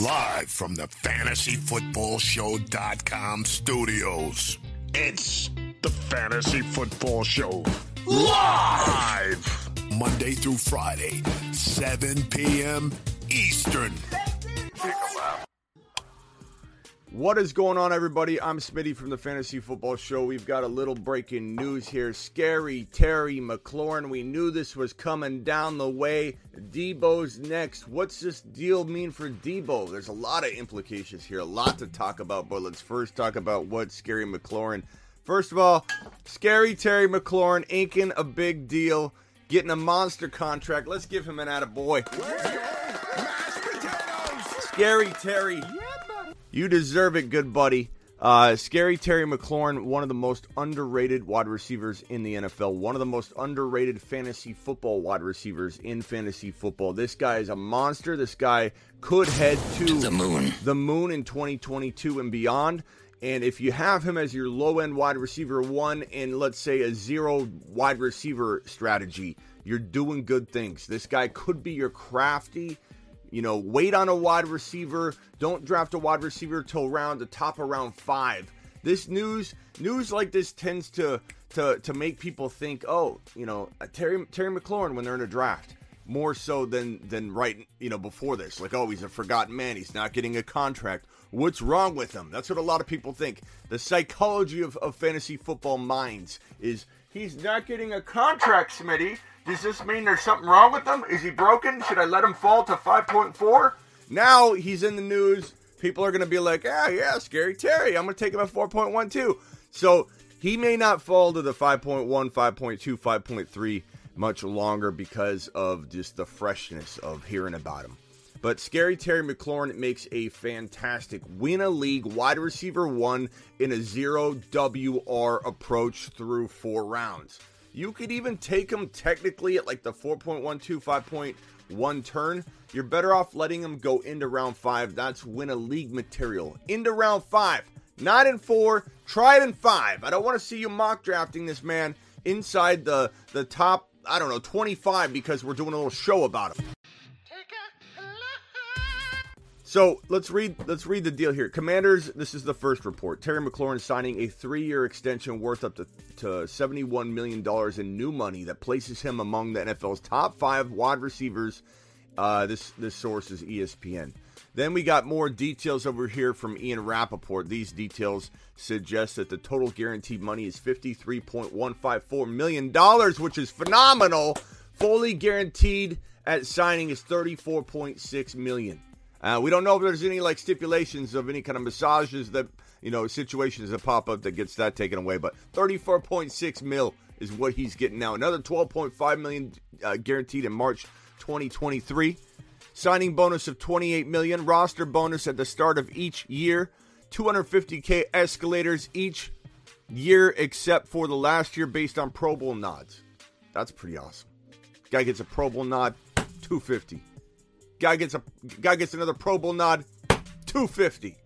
Live from the FantasyFootballShow.com studios. It's the Fantasy Football Show. Live! Monday through Friday, 7 p.m. Eastern. What is going on, everybody? I'm Smitty from the Fantasy Football Show. We've got a little breaking news here. Scary Terry McLaurin. We knew this was coming down the way. Deebo's next. What's this deal mean for Deebo? There's a lot of implications here, a lot to talk about, but let's first talk about what Scary McLaurin. First of all, Scary Terry McLaurin inking a big deal, getting a monster contract. Let's give him an attaboy. Scary Terry. You deserve it, good buddy. Uh, Scary Terry McLaurin, one of the most underrated wide receivers in the NFL, one of the most underrated fantasy football wide receivers in fantasy football. This guy is a monster. This guy could head to, the moon. the moon in 2022 and beyond. And if you have him as your low end wide receiver one in, let's say, a zero wide receiver strategy, you're doing good things. This guy could be your crafty, you know, wait on a wide receiver. Don't draft a wide receiver till round the top of round five. This news news like this tends to to to make people think, oh, you know, uh, Terry Terry McLaurin when they're in a draft more so than than right you know before this. Like oh he's a forgotten man. He's not getting a contract. What's wrong with him? That's what a lot of people think. The psychology of, of fantasy football minds is he's not getting a contract smitty does this mean there's something wrong with him? Is he broken? Should i let him fall to 5.4 now he's in the news. People are going to be like ah yeah scary terry. I'm going to take him at 4.12 so he may not fall to the 5.1 5.2 5.3 much longer because of just the freshness of hearing about him. But Scary Terry McLaurin makes a fantastic win a league wide receiver one in a zero WR approach through four rounds. You could even take him technically at like the 4.12, 5.1 turn. You're better off letting him go into round five. That's win a league material. Into round five. Not in four. Try it in five. I don't want to see you mock drafting this man inside the the top I don't know, 25 because we're doing a little show about him. So let's read let's read the deal here. Commanders, this is the first report. Terry McLaurin signing a three-year extension worth up to, to $71 million in new money that places him among the NFL's top five wide receivers. Uh, this this source is ESPN. Then we got more details over here from Ian Rapoport. These details suggest that the total guaranteed money is $53.154 million, which is phenomenal. Fully guaranteed at signing is $34.6 million. Uh, we don't know if there's any like stipulations of any kind of massages that, you know, situations that pop up that gets that taken away, but 34.6 mil is what he's getting now. Another 12.5 million uh, guaranteed in March 2023 signing bonus of 28 million. Roster bonus at the start of each year. 250k escalators each year except for the last year based on pro bowl nods. That's pretty awesome. Guy gets a pro bowl nod 250 guy gets a guy gets another pro bowl nod 250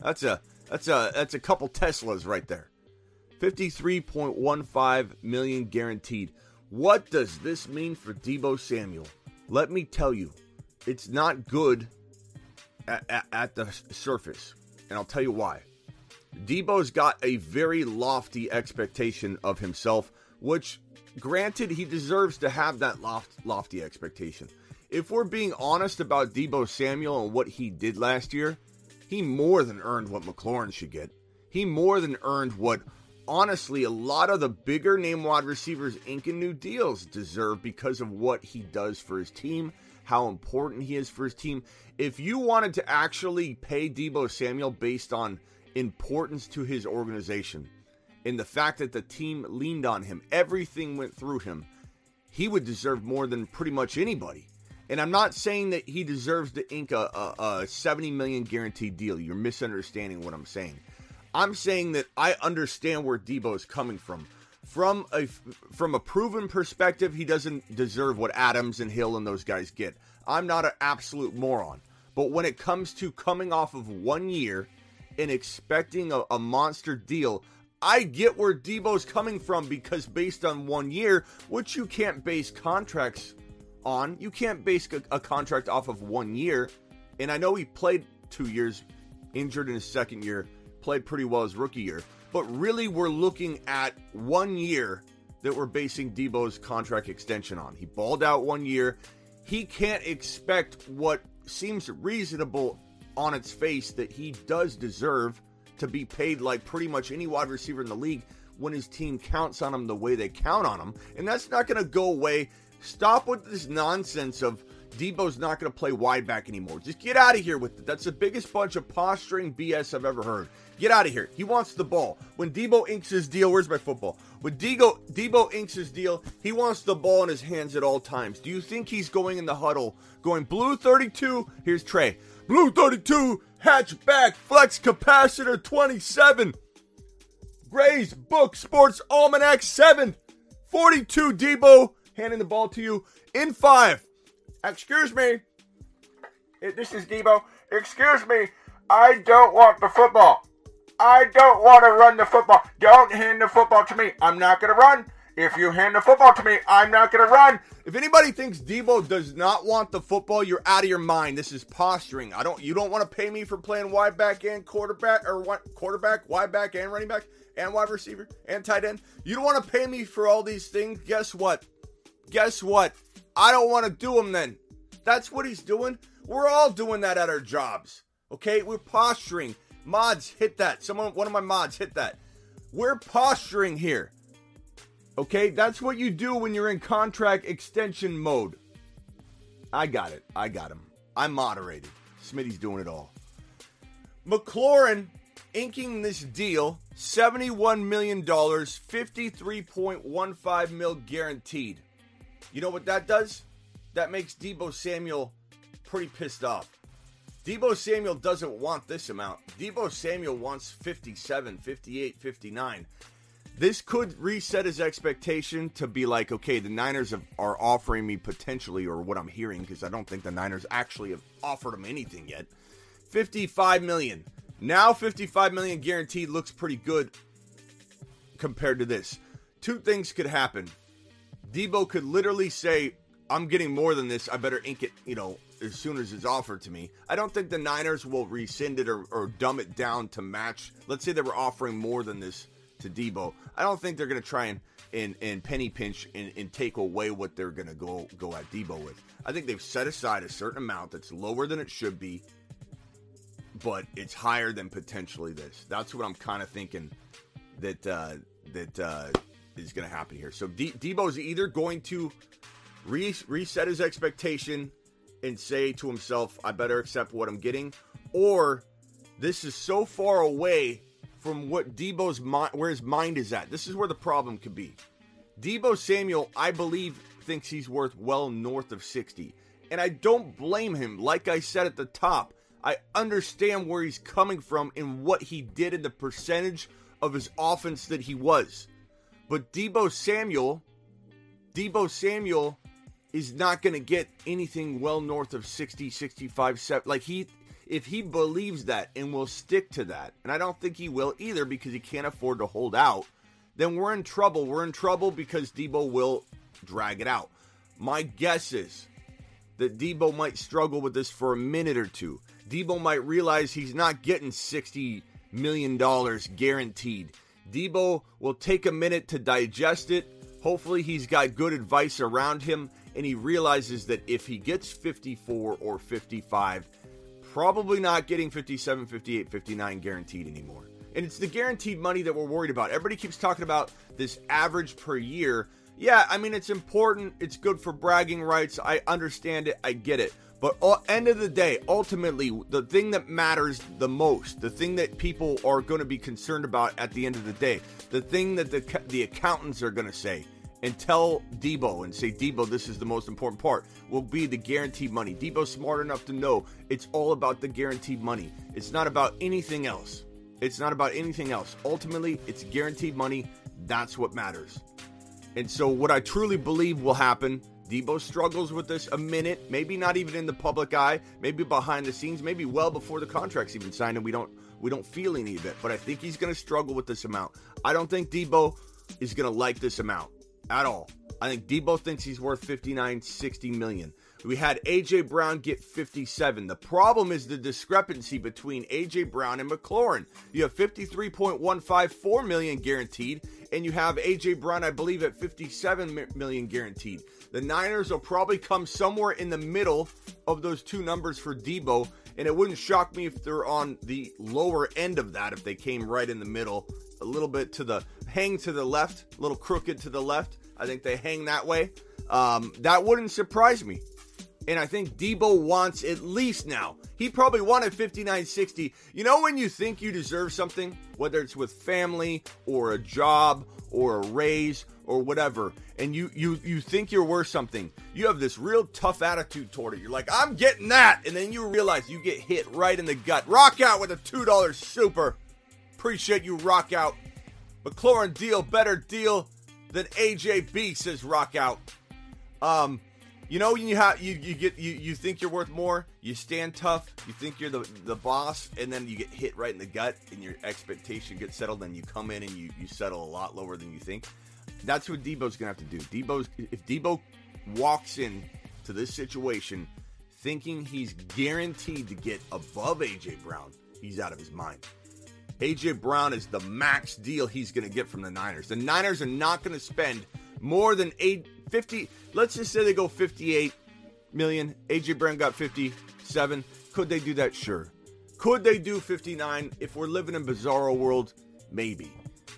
that's a that's a that's a couple teslas right there 53.15 million guaranteed what does this mean for Deebo Samuel let me tell you it's not good at, at, at, the surface. And I'll tell you why. Deebo's got a very lofty expectation of himself, which, granted, he deserves to have that loft, lofty expectation. If we're being honest about Deebo Samuel and what he did last year, he more than earned what McLaurin should get. He more than earned what, honestly, a lot of the bigger name wide receivers inking new deals deserve because of what he does for his team how important he is for his team. If you wanted to actually pay Deebo Samuel based on importance to his organization and the fact that the team leaned on him, everything went through him, he would deserve more than pretty much anybody. And I'm not saying that he deserves to ink a, a, a 70 million guaranteed deal. You're misunderstanding what I'm saying. I'm saying that I understand where Deebo is coming from. From a from a proven perspective, he doesn't deserve what Adams and Hill and those guys get. I'm not an absolute moron. But when it comes to coming off of one year and expecting a, a monster deal, I get where Deebo's coming from because based on one year, which you can't base contracts on, you can't base a, a contract off of one year. And I know he played two years, injured in his second year, played pretty well his rookie year. But really, we're looking at one year that we're basing Deebo's contract extension on. He balled out one year. He can't expect what seems reasonable on its face that he does deserve to be paid like pretty much any wide receiver in the league when his team counts on him the way they count on him. And that's not going to go away. Stop with this nonsense of Deebo's not going to play wide back anymore. Just get out of here with it. That's the biggest bunch of posturing BS I've ever heard. Get out of here. He wants the ball. When Deebo inks his deal, where's my football? When Debo, Deebo inks his deal, he wants the ball in his hands at all times. Do you think he's going in the huddle, going blue 32? Here's Trey. Blue 32, hatchback, flex capacitor 27. Gray's Book Sports Almanac 7. 42 Deebo, handing the ball to you in five. Excuse me. This is Deebo. Excuse me. I don't want the football. I don't want to run the football. Don't hand the football to me. I'm not going to run. If you hand the football to me, I'm not going to run. If anybody thinks Deebo does not want the football, you're out of your mind. This is posturing. I don't. You don't want to pay me for playing wide back and quarterback or what, quarterback, wide back and running back and wide receiver and tight end. You don't want to pay me for all these things. Guess what? Guess what? I don't want to do them then. That's what he's doing. We're all doing that at our jobs. Okay? We're posturing. Mods, hit that. Someone, one of my mods, hit that. We're posturing here. Okay? That's what you do when you're in contract extension mode. I got it. I got him. I'm moderated. Smitty's doing it all. McLaurin inking this deal, $71 million, 53.15 mil guaranteed. You know what that does? That makes Deebo Samuel pretty pissed off. Deebo Samuel doesn't want this amount. Deebo Samuel wants 57, 58, 59. This could reset his expectation to be like, okay, the Niners have, are offering me potentially, or what I'm hearing, because I don't think the Niners actually have offered him anything yet. 55 million. Now 55 million guaranteed looks pretty good compared to this. Two things could happen. Deebo could literally say, I'm getting more than this. I better ink it, you know, as soon as it's offered to me. I don't think the Niners will rescind it or, or dumb it down to match. Let's say they were offering more than this to Deebo. I don't think they're going to try and, and, and penny pinch and, and take away what they're going to go go at Deebo with. I think they've set aside a certain amount that's lower than it should be, but it's higher than potentially this. That's what I'm kind of thinking that uh, that uh, is going to happen here. So De- Deebo's either going to re- reset his expectation and say to himself, "I better accept what I'm getting," or this is so far away from what Deebo's mind, where his mind is at. This is where the problem could be. Deebo Samuel, I believe, thinks he's worth well north of 60. And I don't blame him. Like I said at the top, I understand where he's coming from and what he did in the percentage of his offense that he was. But Deebo Samuel, Deebo Samuel is not going to get anything well north of 60, 65, 70. Like he, if he believes that and will stick to that, and I don't think he will either because he can't afford to hold out, then we're in trouble. We're in trouble because Deebo will drag it out. My guess is that Deebo might struggle with this for a minute or two. Deebo might realize he's not getting $60 million guaranteed. Deebo will take a minute to digest it. Hopefully, he's got good advice around him, and he realizes that if he gets 54 or 55, probably not getting 57, 58, 59 guaranteed anymore. And it's the guaranteed money that we're worried about. Everybody keeps talking about this average per year. Yeah, I mean, it's important. It's good for bragging rights. I understand it. I get it. But uh, end of the day, ultimately, the thing that matters the most, the thing that people are going to be concerned about at the end of the day, the thing that the the accountants are going to say and tell Deebo and say, Deebo, this is the most important part, will be the guaranteed money. Deebo's smart enough to know it's all about the guaranteed money. It's not about anything else. It's not about anything else. Ultimately, it's guaranteed money. That's what matters. And so, what I truly believe will happen Deebo struggles with this a minute, maybe not even in the public eye, maybe behind the scenes, maybe well before the contract's even signed and we don't we don't feel any of it. But I think he's going to struggle with this amount. I don't think Deebo is going to like this amount at all. I think Deebo thinks he's worth 59, 60 million. We had AJ Brown get 57. The problem is the discrepancy between AJ Brown and McLaurin. You have 53.154 million guaranteed, and you have AJ Brown, I believe, at 57 million guaranteed. The Niners will probably come somewhere in the middle of those two numbers for Deebo, and it wouldn't shock me if they're on the lower end of that if they came right in the middle, a little bit to the hang to the left, a little crooked to the left. I think they hang that way. Um, that wouldn't surprise me. And I think Deebo wants at least now. He probably wanted 5960. You know when you think you deserve something, whether it's with family or a job or a raise or whatever, and you you you think you're worth something. You have this real tough attitude toward it. You're like, "I'm getting that." And then you realize you get hit right in the gut. Rock out with a $2 super. Appreciate you rock out. McLaurin deal better deal than AJB says rock out. Um you know you have you, you get you, you think you're worth more you stand tough you think you're the the boss and then you get hit right in the gut and your expectation gets settled and you come in and you you settle a lot lower than you think. That's what deebo's gonna have to do. Deebo's if deebo walks in to this situation thinking he's guaranteed to get above aj brown he's out of his mind. AJ Brown is the max deal he's going to get from the Niners. The Niners are not going to spend more than eight, 50. Let's just say they go 58 million. AJ Brown got 57. Could they do that? Sure. Could they do 59? If we're living in bizarro world, maybe.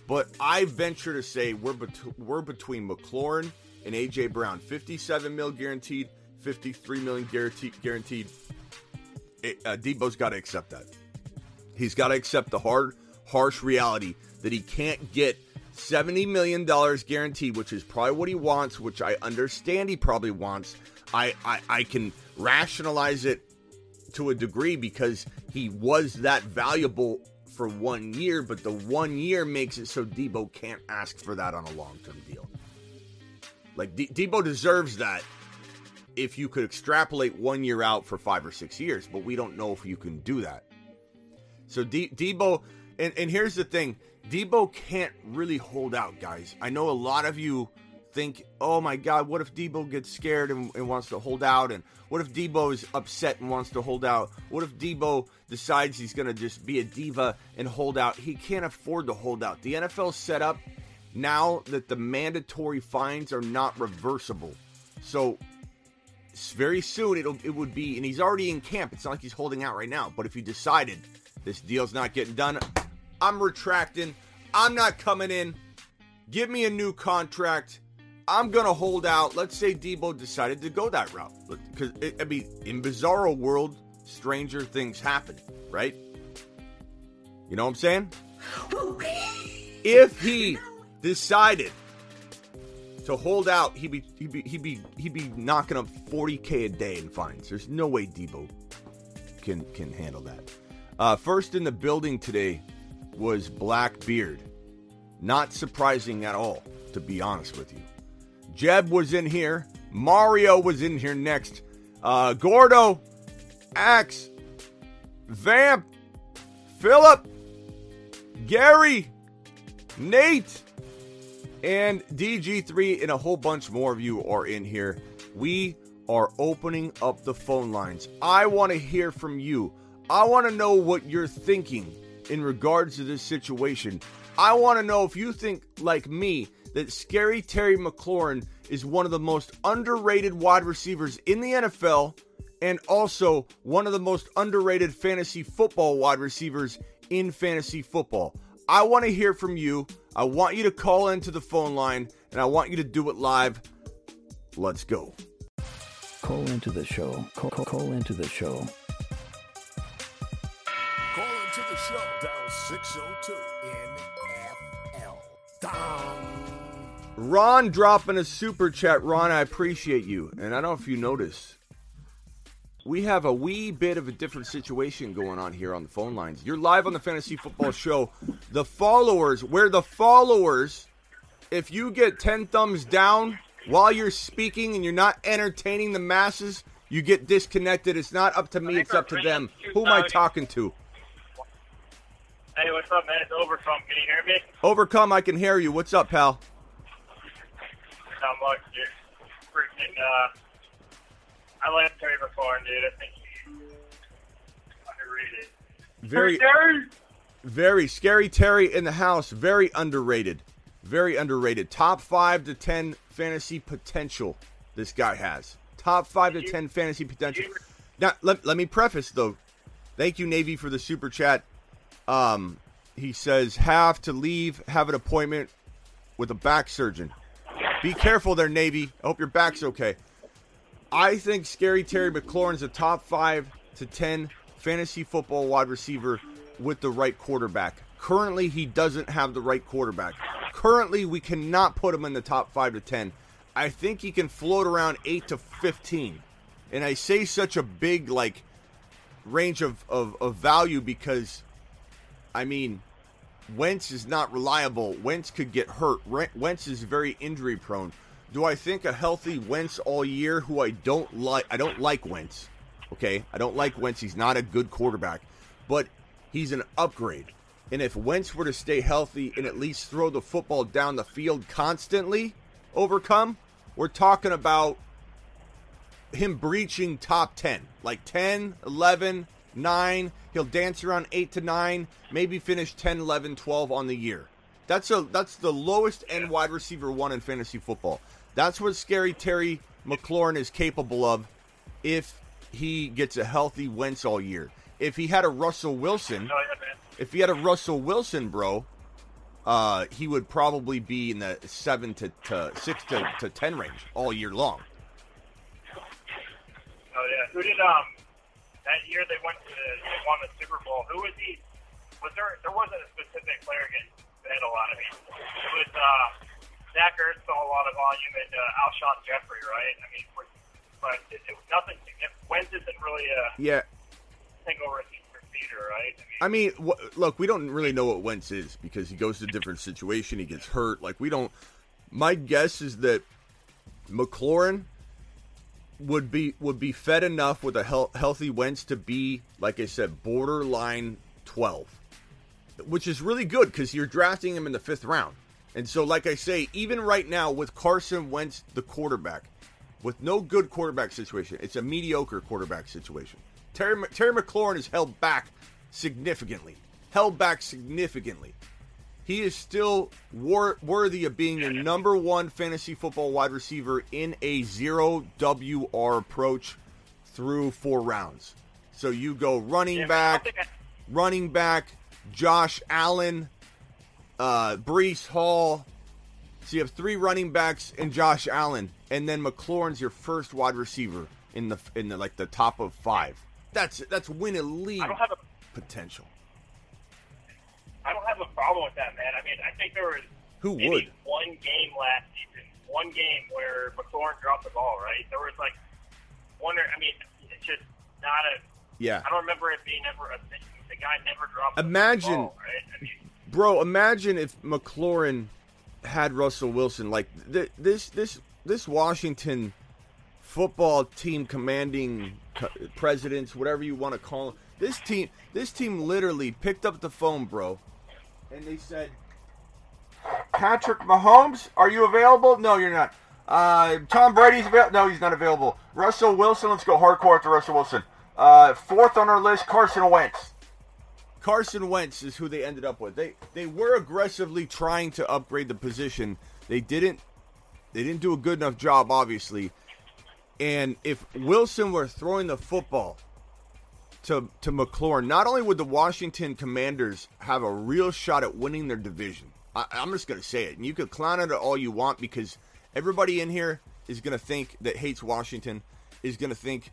But I venture to say we're bet- we're between McLaurin and AJ Brown. 57 mil guaranteed, 53 million guaranteed. guaranteed. It, uh, Deebo's got to accept that. He's got to accept the hard, harsh reality that he can't get $70 million guaranteed, which is probably what he wants, which I understand he probably wants. I, I, I can rationalize it to a degree because he was that valuable for one year, but the one year makes it so Deebo can't ask for that on a long term deal. Like, D- Deebo deserves that if you could extrapolate one year out for five or six years, but we don't know if you can do that. So D- Deebo, and, and here's the thing Deebo can't really hold out, guys. I know a lot of you think, oh my God, what if Deebo gets scared and, and, wants to hold out? And what if Deebo is upset and wants to hold out? What if Deebo decides he's going to just be a diva and hold out? He can't afford to hold out. The NFL set up now that the mandatory fines are not reversible. So very soon it'll it would be, and he's already in camp. It's not like he's holding out right now. But if he decided this deal's not getting done. I'm retracting. I'm not coming in. Give me a new contract. I'm going to hold out. Let's say Deebo decided to go that route. Because, I mean, in Bizarro world, stranger things happen, right? You know what I'm saying? if he decided to hold out, he'd be he'd be he'd be he'd be knocking up 40k a day in fines. There's no way Deebo can can handle that. Uh, first in the building today was Blackbeard. Not surprising at all, to be honest with you. Jeb was in here. Mario was in here next. Uh, Gordo, Axe, Vamp, Philip, Gary, Nate, and DG3, and a whole bunch more of you are in here. We are opening up the phone lines. I want to hear from you. I want to know what you're thinking in regards to this situation. I want to know if you think, like me, that Scary Terry McLaurin is one of the most underrated wide receivers in the NFL and also one of the most underrated fantasy football wide receivers in fantasy football. I want to hear from you. I want you to call into the phone line and I want you to do it live. Let's go. Call into the show. Call, call, call into the show show. Dial 602 NFL. Down. Ron dropping a super chat. Ron, I appreciate you. And I don't know if you notice, we have a wee bit of a different situation going on here on the phone lines. You're live on the Fantasy Football Show. The followers, where the followers, if you get 10 thumbs down while you're speaking and you're not entertaining the masses, you get disconnected. It's not up to me, it's up to them. Who am I talking to? Hey, what's up, man? It's Overcome. Can you hear me? Overcome, I can hear you. What's up, pal? Not much, dude. Freaking, uh, I like Terry McLaurin, dude. I think he's underrated. Very, Terry! very scary Terry in the house. Very underrated. Very underrated. Top five to ten fantasy potential. This guy has top five to ten fantasy potential. Now, let, let me preface though. Thank you, Navy, for the super chat. Um, he says have to leave, have an appointment with a back surgeon. Be careful there, Navy. I hope your back's okay. I think Scary Terry McLaurin's a top five to ten fantasy football wide receiver with the right quarterback. Currently, he doesn't have the right quarterback. Currently, we cannot put him in the top five to ten. I think he can float around eight to fifteen. And I say such a big like range of, of, of value because I mean Wentz is not reliable. Wentz could get hurt. Wentz is very injury prone. Do I think a healthy Wentz all year who I don't like I don't like Wentz. Okay? I don't like Wentz. He's not a good quarterback, but he's an upgrade. And if Wentz were to stay healthy and at least throw the football down the field constantly, overcome, we're talking about him breaching top 10, like 10, 11, 9. He'll dance around 8 to 9, maybe finish 10, 11, 12 on the year. That's a that's the lowest end wide receiver one in fantasy football. That's what scary Terry McLaurin is capable of if he gets a healthy Wentz all year. If he had a Russell Wilson, No, yeah, man. if he had a Russell Wilson, bro, uh, he would probably be in the seven to, to six to, to ten range all year long. Oh, yeah. Who did, um, that year they went to, they won the Super Bowl, who was he? Was there, there wasn't a specific player getting fed a lot of it. It was, uh, Zach Ertz saw a lot of volume and, uh, Alshon Jeffery, right? I mean, but it, it was nothing significant. Wentz isn't really a Yeah, a receiver, right? I I mean, mean, wh- look, we don't really know what Wentz is because he goes to a different situation. He gets hurt. Like we don't. My guess is that McLaurin would be would be fed enough with a health, healthy Wentz to be, like I said, borderline twelve, which is really good because you're drafting him in the fifth round. And so, like I say, even right now with Carson Wentz, the quarterback, with no good quarterback situation, it's a mediocre quarterback situation. Terry, Terry McLaurin is held back significantly. Held back significantly. He is still wor- worthy of being the number one fantasy football wide receiver in a zero WR approach through four rounds. So you go running yeah, man, I don't back, running back, Josh Allen, uh, Breece Hall. So you have three running backs and Josh Allen, and then McLaurin's your first wide receiver in the in the like the top of five. That's that's win a league I don't have a potential. I don't have a problem with that, man. I mean, I think there was Who maybe would? one game last season, one game where McLaurin dropped the ball, right? There was like one. I mean, it's just not a. Yeah, I don't remember it being ever a thing. The guy never dropped. Imagine- the ball, right? I mean, bro. Imagine if McLaurin had Russell Wilson. Like th- this this this Washington football team commanding presidents, whatever you want to call them. This team, this team literally picked up the phone, bro, and they said, "Patrick Mahomes, are you available? No, you're not. Uh, Tom Brady's available. No, he's not available. Russell Wilson, let's go hardcore to Russell Wilson. Uh, fourth on our list, Carson Wentz. Carson Wentz is who they ended up with. They they were aggressively trying to upgrade the position. They didn't they didn't do a good enough job, obviously. And if Wilson were throwing the football to to McLaurin, not only would the Washington Commanders have a real shot at winning their division. I, I'm just gonna say it, and you could clown it all you want because everybody in here is gonna think that hates Washington is gonna think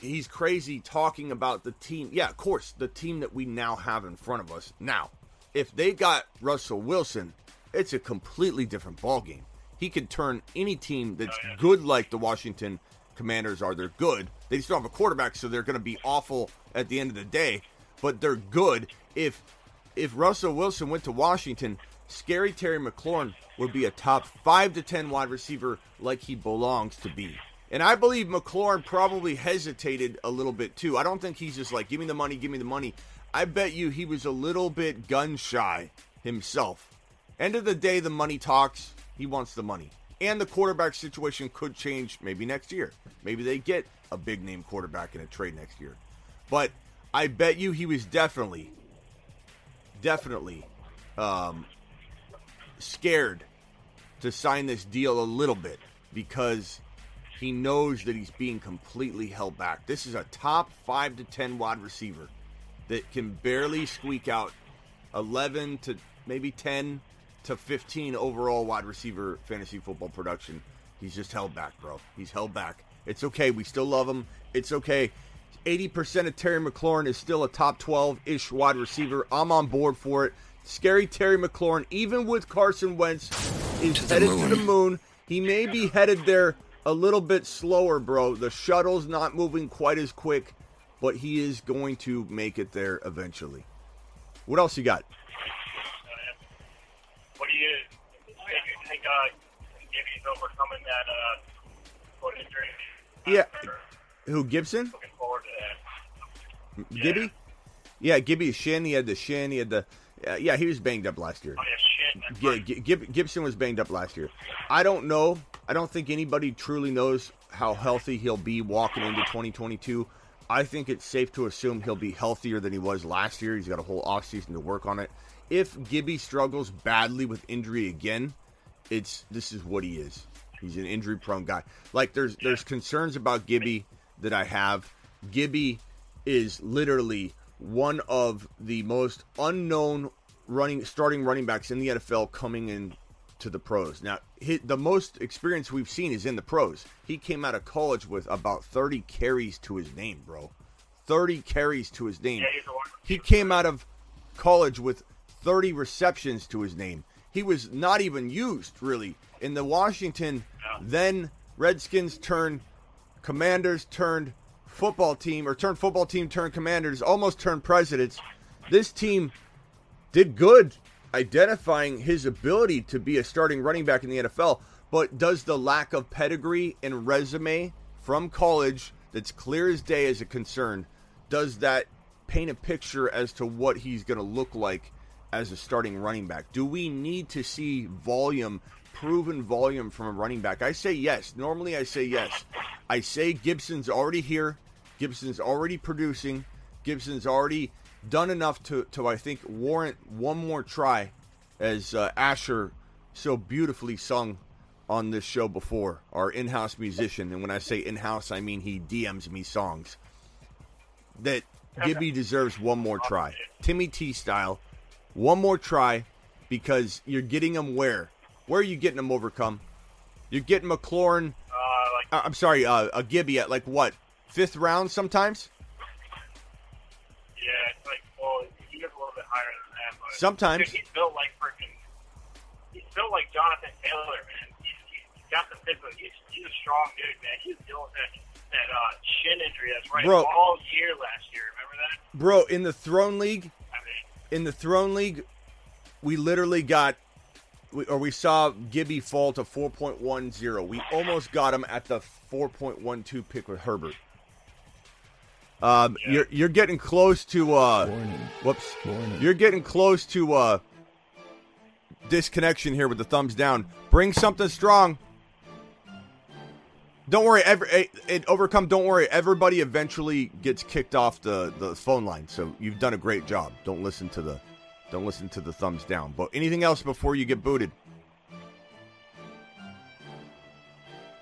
he's crazy talking about the team. Yeah, of course, the team that we now have in front of us. Now, if they got Russell Wilson, it's a completely different ballgame. He could turn any team that's oh, good like the Washington Commanders are. They're good. They still have a quarterback, so they're going to be awful at the end of the day. But they're good. If if Russell Wilson went to Washington, scary Terry McLaurin would be a top five to ten wide receiver like he belongs to be. And I believe McLaurin probably hesitated a little bit too. I don't think he's just like, give me the money, give me the money. I bet you he was a little bit gun shy himself. End of the day, the money talks. He wants the money. And the quarterback situation could change maybe next year. Maybe they get a big name quarterback in a trade next year. But I bet you he was definitely, definitely um, scared to sign this deal a little bit because he knows that he's being completely held back. This is a top five to 10 wide receiver that can barely squeak out 11 to maybe 10 to 15 overall wide receiver fantasy football production. He's just held back, bro. He's held back. It's okay. We still love him. It's okay. 80% of Terry McLaurin is still a top 12 ish wide receiver. I'm on board for it. Scary Terry McLaurin, even with Carson Wentz, is headed to the moon. He may be headed there a little bit slower, bro. The shuttle's not moving quite as quick, but he is going to make it there eventually. What else you got? You Gibby's overcoming that uh, foot injury? Yeah. Who, Gibson? Looking forward to that. Gibby? Yeah, Gibby's shin. He had the shin. He had the. Uh, yeah, he was banged up last year. Oh, yeah, shit. Yeah. G- Gibson was banged up last year. I don't know. I don't think anybody truly knows how healthy he'll be walking into 2022. I think it's safe to assume he'll be healthier than he was last year. He's got a whole offseason to work on it. If Gibby struggles badly with injury again, it's this is what he is. He's an injury prone guy. Like there's there's concerns about Gibby that I have. Gibby is literally one of the most unknown running starting running backs in the NFL coming in to the pros. Now, hi the most experience we've seen is in the pros. He came out of college with about 30 carries to his name, bro. 30 carries to his name. Yeah, he's a wide He came out of college with 30 receptions to his name. He was not even used really in the Washington then Redskins turned Commanders turned football team or turned football team turned Commanders almost turned presidents. This team did good identifying his ability to be a starting running back in the NFL, but does the lack of pedigree and resume from college that's clear as day as a concern, does that paint a picture as to what he's going to look like as a starting running back? Do we need to see volume, proven volume from a running back? I say yes. Normally I say yes. I say Gibson's already here. Gibson's already producing. Gibson's already done enough to, to I think, warrant one more try, as uh, Asher so beautifully sung on this show before, our in house musician. And when I say in house, I mean he DMs me songs. That Gibby deserves one more try. Timmy T style, one more try because you're getting them where? Where are you getting them overcome? You're getting McLaurin, Uh, like, uh, I'm sorry, uh, a Gibby at like what? Fifth round sometimes? yeah, it's like, well, he is a little bit higher than that. But Sometimes. Dude, he's built like freaking. He's built like Jonathan Taylor, man. He's, he's got the physical. He's, he's a strong dude, man. He's was dealing with that, that uh, shin injury that's right Bro. all year last year. Remember that? Bro, in the Throne League, in the Throne League, we literally got, or we saw Gibby fall to 4.10. We almost got him at the 4.12 pick with Herbert. Um, you're you're getting close to uh, Warning. whoops, Warning. you're getting close to uh, disconnection here with the thumbs down. Bring something strong. Don't worry, every eh, it, it overcome. Don't worry, everybody eventually gets kicked off the the phone line. So you've done a great job. Don't listen to the don't listen to the thumbs down. But anything else before you get booted?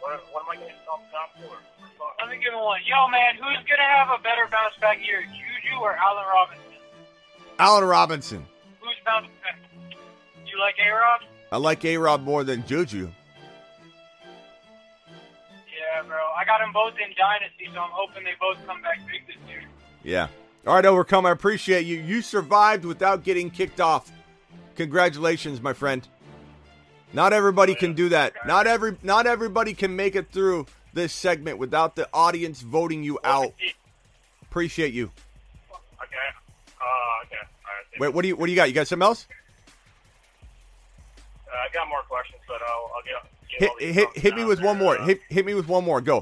what, what am I getting thumbs down for? For fun. Let me give him one. Yo, man, who's gonna have a better bounce back year, Juju or Allen Robinson? Allen Robinson. Who's bouncing back? Do you like A Rob? I like A Rob more than Juju. Yeah, bro. I got them both in Dynasty, so I'm hoping they both come back big this year. Yeah. All right, Overcome. I appreciate you. You survived without getting kicked off. Congratulations, my friend. Not everybody can do that. Not every not everybody can make it through this segment without the audience voting you out. Appreciate you. Okay. Uh, okay. All right. Wait, what do you what do you got? You got something else? Uh, I got more questions, but I'll, I'll get. Get Hit hit, hit me down with one more. Uh, Hit hit me with one more. Go.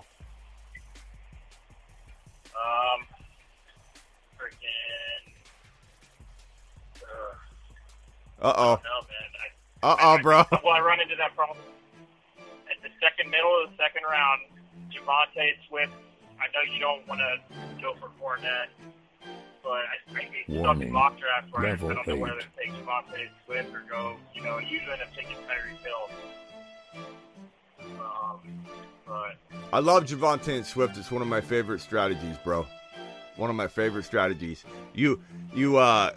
Um, freaking. Uh, oh. man. Uh oh, bro. well, I run into that problem at the second middle of the second round. Javonte Swift. I know you don't want to go for Fournette, but I, I get stuck in mock drafts where I, I don't know eight. whether to take Javonte Swift or go. You know, usually end up taking Tyreek Hill. I love Javonte and Swift. It's one of my favorite strategies, bro. One of my favorite strategies. You you uh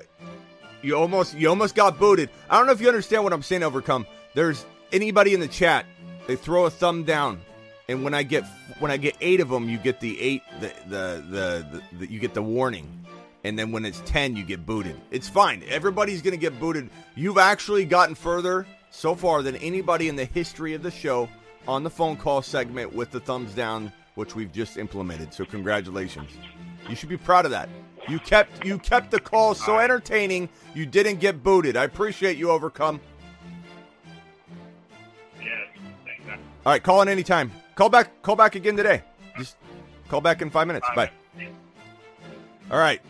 you almost you almost got booted. I don't know if you understand what I'm saying, Overcome. There's anybody in the chat, they throw a thumb down. And when I get when I get eight of them, you get the eight the the the, the, the you get the warning. And then when it's ten, you get booted. It's fine. Everybody's gonna get booted. You've actually gotten further so far than anybody in the history of the show on the phone call segment with the thumbs down, which we've just implemented. So congratulations. You should be proud of that. You kept you kept the call so entertaining. You didn't get booted. I appreciate you, Overcome. yeah, All right, call in anytime. Call back. Call back again today. Just call back in five minutes. Bye. All right.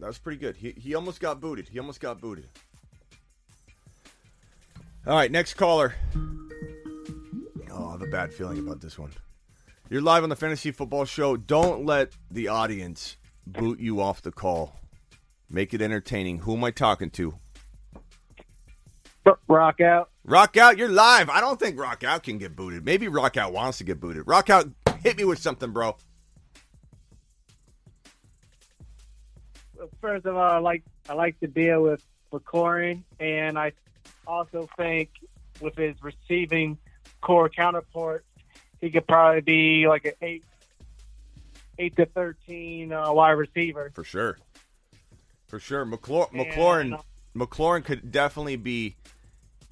That was pretty good. He, he almost got booted. He almost got booted. All right, next caller. Oh, I have a bad feeling about this one. You're live on the Fantasy Football Show. Don't let the audience boot you off the call. Make it entertaining. Who am I talking to? Rock out. Rock out, you're live. I don't think Rock out can get booted. Maybe Rock out wants to get booted. Rock out, hit me with something, bro. First of all, I like I like the deal with McLaurin, and I also think with his receiving corps counterpart, he could probably be like an eight eight to thirteen uh, wide receiver. For sure. For sure. McLaurin, And, McLaurin, uh, McLaurin could definitely be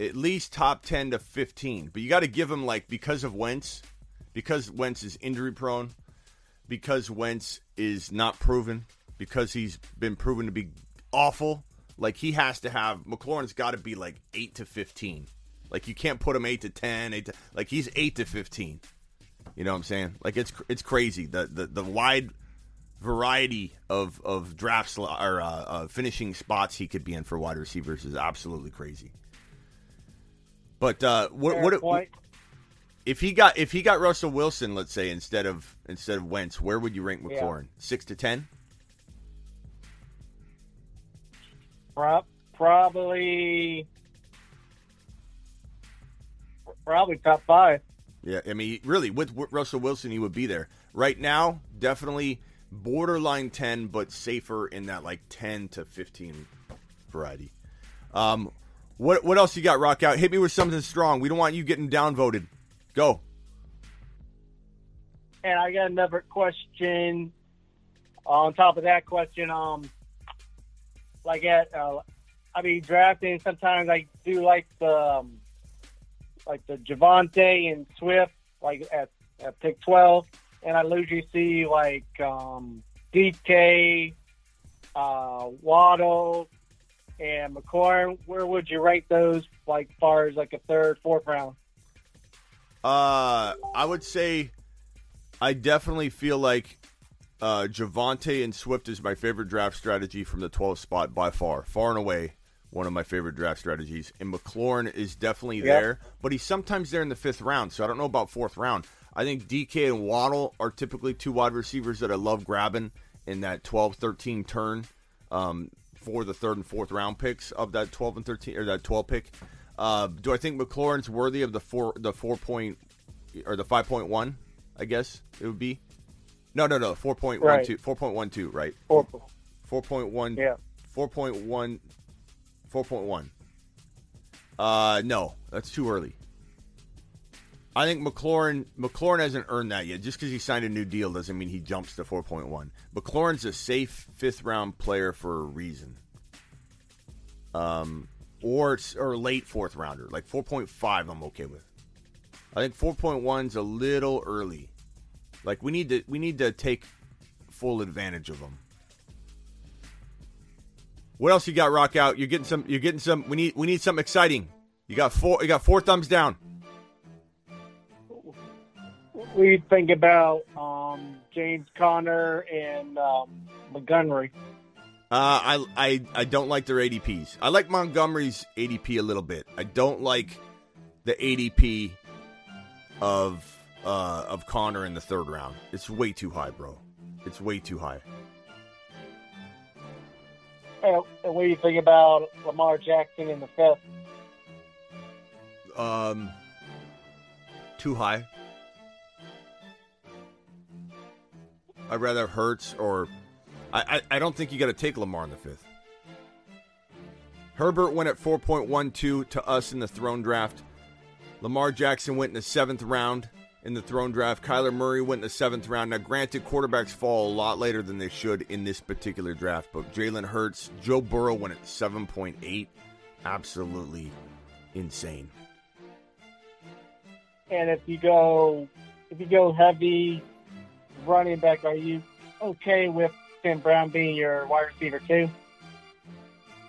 at least top 10 to 15. But you got to give him, like, because of Wentz, because Wentz is injury prone, because Wentz is not proven, because he's been proven to be awful, like, he has to have, McLaurin's got to be, like, 8 to 15. Like, you can't put him 8 to 10, 8 to, like, he's 8 to 15. You know what I'm saying? Like, it's it's crazy. The, the, the wide variety of of draft sl- or uh, uh, finishing spots he could be in for wide receivers is absolutely crazy. But uh, what what if he got if he got Russell Wilson, let's say instead of instead of Wentz, where would you rank Yeah. McLaurin? Six to ten? Prob- probably probably top five. Yeah, I mean, really, with, Russell Wilson, he would be there. Right now, definitely borderline 10, but safer in that like 10 to 15 variety. Um, what what else you got, Rock Out? Hit me with something strong. We don't want you getting downvoted. Go. And I got another question on top of that question. Um, like at uh, I mean drafting. Sometimes I do like the um, like the Javonte and Swift, like at, at pick twelve, and I usually see like um, DK, uh, Waddle, and McLaurin. Where would you rank those? Like far as like a third, fourth round? Uh, I would say I definitely feel like uh, Javonte and Swift is my favorite draft strategy from the 12th spot by far, far and away. One of my favorite draft strategies, and McLaurin is definitely there, but he's sometimes there in the fifth round. So I don't know about fourth round. I think DK and Waddle are typically two wide receivers that I love grabbing in that 12 13 turn um, for the third and fourth round picks of that 12 and 13 or that 12 pick. Uh, do I think McLaurin's worthy of the four the four point or the five point one? I guess it would be. No, no, no. Four point one two. Four point one two. Right. Four. Four point one. Yeah. Four point one. Four point one. Uh, no, that's too early. I think McLaurin McLaurin hasn't earned that yet. Just because he signed a new deal doesn't mean he jumps to 4.1. McLaurin's a safe fifth round player for a reason. Um, or or late fourth rounder. Like 4.5, I'm okay with. I think 4.1's a little early. Like we need to we need to take full advantage of them. What else you got? Rock out. You're getting some. You're getting some. We need we need something exciting. You got four. You got four thumbs down. We think about um, James Conner and um, Montgomery. Uh, I, I I don't like their ADPs. I like Montgomery's ADP a little bit. I don't like the ADP of uh, of Conner in the third round. It's way too high, bro. It's way too high. And, what do you think about Lamar Jackson in the fifth? Um, too high. I'd rather Hurts or I, I, I don't think you got to take Lamar in the fifth. Herbert went at 4.12 to us in the throne draft. Lamar Jackson went in the seventh round in the throne draft. Kyler Murray went in the seventh round. Now, granted, quarterbacks fall a lot later than they should in this particular draft, but Jalen Hurts, Joe Burrow went at 7.8. Absolutely insane. And if you go, if you go heavy running back, are you okay with Tim Brown being your wide receiver too?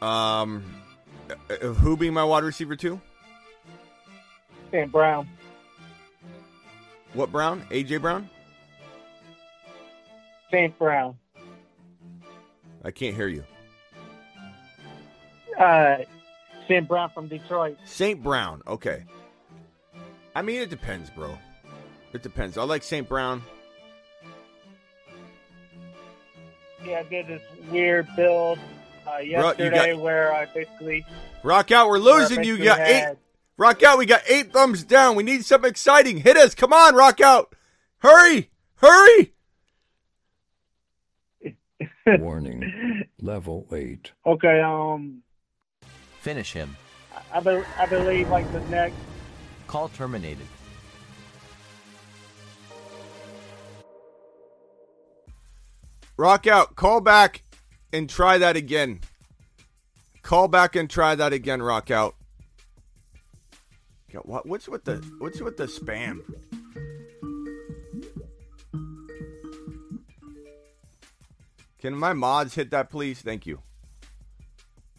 Um, uh, who being my wide receiver too? Tim Brown. What Brown? AJ Brown? St. Brown. I can't hear you. Uh, St. Brown from Detroit. St. Brown. Okay. I mean, it depends, bro. It depends. I like St. Brown. Yeah, I did this weird build uh, yesterday got- where I basically Rock out. We're losing. You got eight. Had- Rock out. We got eight thumbs down. We need something exciting. Hit us. Come on, Rock out. Hurry. Hurry. Warning. Level 8. Okay, um, Finish him. I, be, I believe like the next Call terminated. Rock out. Call back and try that again. Call back and try that again. Rock out. What, what's with the what's with the spam? Can my mods hit that, please? Thank you.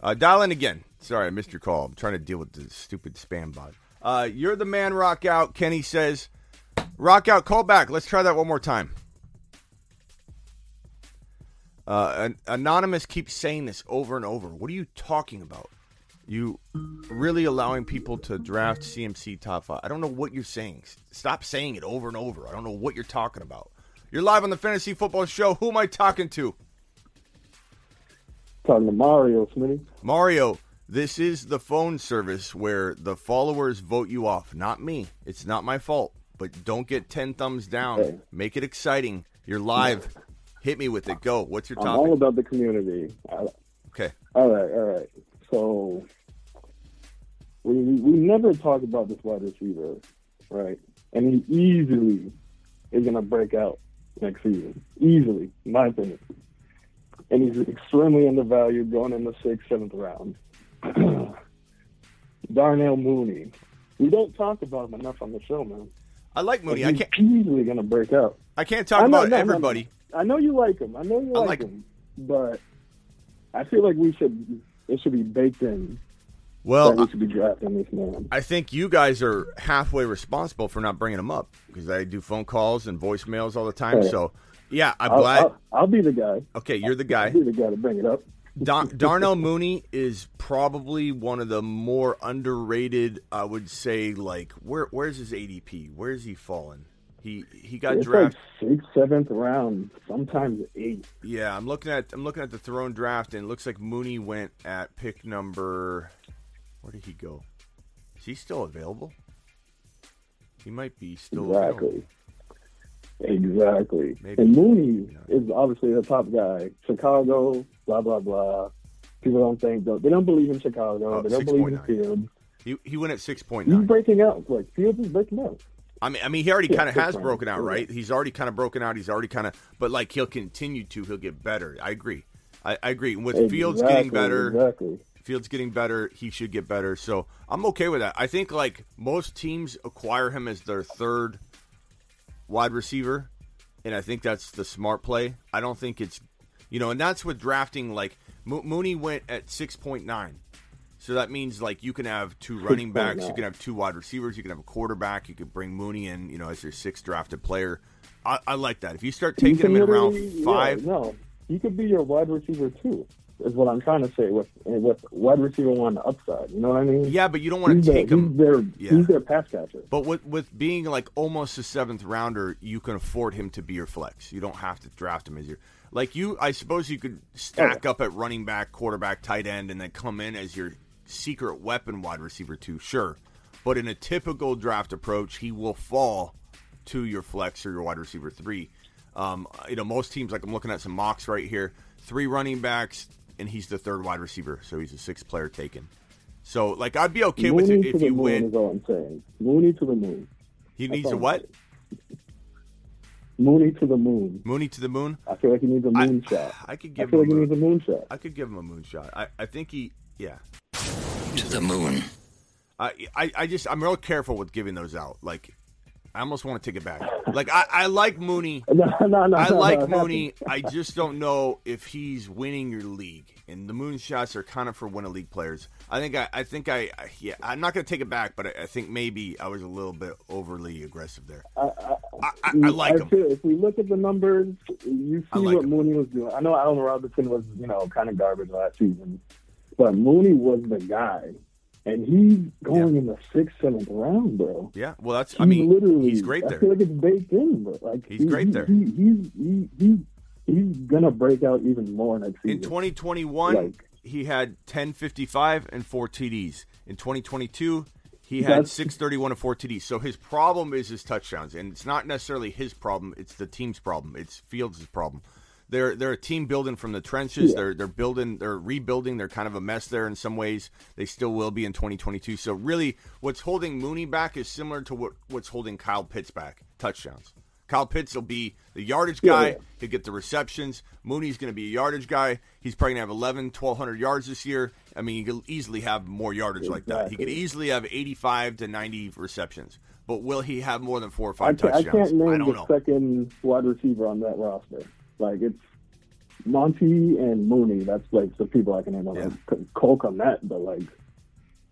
Uh, dial in again. Sorry, I missed your call. I'm trying to deal with the stupid spam bot. Uh, you're the man, Rock out. Kenny says, Rock out. Call back. Let's try that one more time. Uh, an- Anonymous keeps saying this over and over. What are you talking about? You really allowing people to draft CMC top five? I don't know what you're saying. Stop saying it over and over. I don't know what you're talking about. You're live on the Fantasy Football Show. Who am I talking to? Talking to Mario, Smitty. Mario, this is the phone service where the followers vote you off, not me. It's not my fault. But don't get 10 thumbs down. Hey. Make it exciting. You're live. Hit me with it. Go. What's your I'm all about the community. I- Okay. All right, all right. So we we never talk about this wide receiver, right? And he easily is gonna break out next season. Easily, in my opinion. And he's extremely undervalued going in the sixth, seventh round. Darnell Mooney. We don't talk about him enough on the show, man. I like Mooney. I He's can't easily gonna break out. I can't talk I know, about no, everybody. I know you like him. I know you I like, like him, but I feel like we should it should be baked in Well, that we should be drafting this man. I think you guys are halfway responsible for not bringing him up because I do phone calls and voicemails all the time. Hey. So, yeah, I'm I'll, glad. I'll, I'll be the guy. okay, you're the I'll guy. be the guy to bring it up. Dar- Darnell Mooney is probably one of the more underrated. I would say, like, where where's his ADP? Where is he falling? He he got It's drafted. like sixth, seventh round, sometimes eight. Yeah, I'm looking at I'm looking at the throne draft, and it looks like Mooney went at pick number. Where did he go? Is he still available? He might be still available. Exactly. Exactly. Maybe. And Mooney Yeah. is obviously the top guy. Chicago, blah blah blah. People don't think they don't believe in Chicago. Oh, they don't believe in 6.9. Fields. He he went at six point He's breaking out. Like Fields is breaking out. I mean, I mean, he already Yeah, kind of has nine. broken out, Yeah. right? He's already kind of broken out. He's already kind of, but like he'll continue to. He'll get better. I agree. I, I agree. With Fields getting better, Exactly. Fields getting better. He should get better. So I'm okay with that. I think like most teams acquire him as their third wide receiver, and I think that's the smart play. I don't think it's, you know, and that's with drafting. Like Mo- Mooney went at six point nine, so that means like you can have two running backs, you can have two wide receivers, you can have a quarterback, you could bring Mooney in, you know, as your sixth drafted player. I, I like that. If you start You taking him in round literally- yeah, five, no, he could be your wide receiver too. Is what I'm trying to say with with wide receiver one upside. You know what I mean? yeah, but you don't want he's to their- take him. He's their Yeah. he's their pass catcher. But with with being like almost a seventh rounder, you can afford him to be your flex. You don't have to draft him as your like you. I suppose you could stack up at running back, quarterback, tight end, and then come in as your secret weapon wide receiver too. Sure, but in a typical draft approach, he will fall to your flex or your wide receiver three. Um, you know, most teams like I'm looking at some mocks right here, three running backs, and he's the third wide receiver, so he's a sixth player taken. So like I'd be okay with Mooney it to if the you moon win. is all I'm saying. Mooney to the moon. He That's needs all a I'm what? Mooney to the moon. Mooney to the moon. I feel like he needs a I- moon shot. I could give I feel him like he a needs a moon shot. I could give him a moonshot. I, I think he, yeah. To the moon. I, I, I just, I'm real careful with giving those out. Like, I almost want to take it back. Like, I, I like Mooney. No, no, no, I like no, Mooney. I just don't know if he's winning your league. And the moonshots are kind of for win a league players. I think I, I think I, I yeah, I'm not going to take it back, but I, I think maybe I was a little bit overly aggressive there. I, I, I, like him. if we look at the numbers, you see like what him. Mooney was doing. I know Allen Robinson was, you know, kind of garbage last season, but Mooney was the guy, and he's going in the sixth, seventh round, bro. Yeah, well, that's, He's I mean, literally, he's great there. I feel like it's baked in, but like He's he- great he- there. He, he's he, he's he's gonna break out even more next season. In 2021, Like- he had 1055 and four TDs. In 2022, he had That's- 631 and four TDs. So his problem is his touchdowns, and it's not necessarily his problem; it's the team's problem. It's Fields' problem. They're they're a team building from the trenches. Yeah. They're they're building. They're rebuilding. They're kind of a mess there in some ways. They still will be in 2022. So really, what's holding Mooney back is similar to what what's holding Kyle Pitts back: touchdowns. Kyle Pitts will be the yardage guy. yeah. He'll get the receptions. Mooney's going to be a yardage guy. He's probably going to have 11, 1,200 yards this year. I mean, he could easily have more yardage like that. He could easily have 85 to 90 receptions. But will he have more than four or I five can't, I can't name don't the know. second wide receiver on that roster. Like it's Monty and Mooney. That's like the people I can name. Yeah. Like Cole Kmet, but like.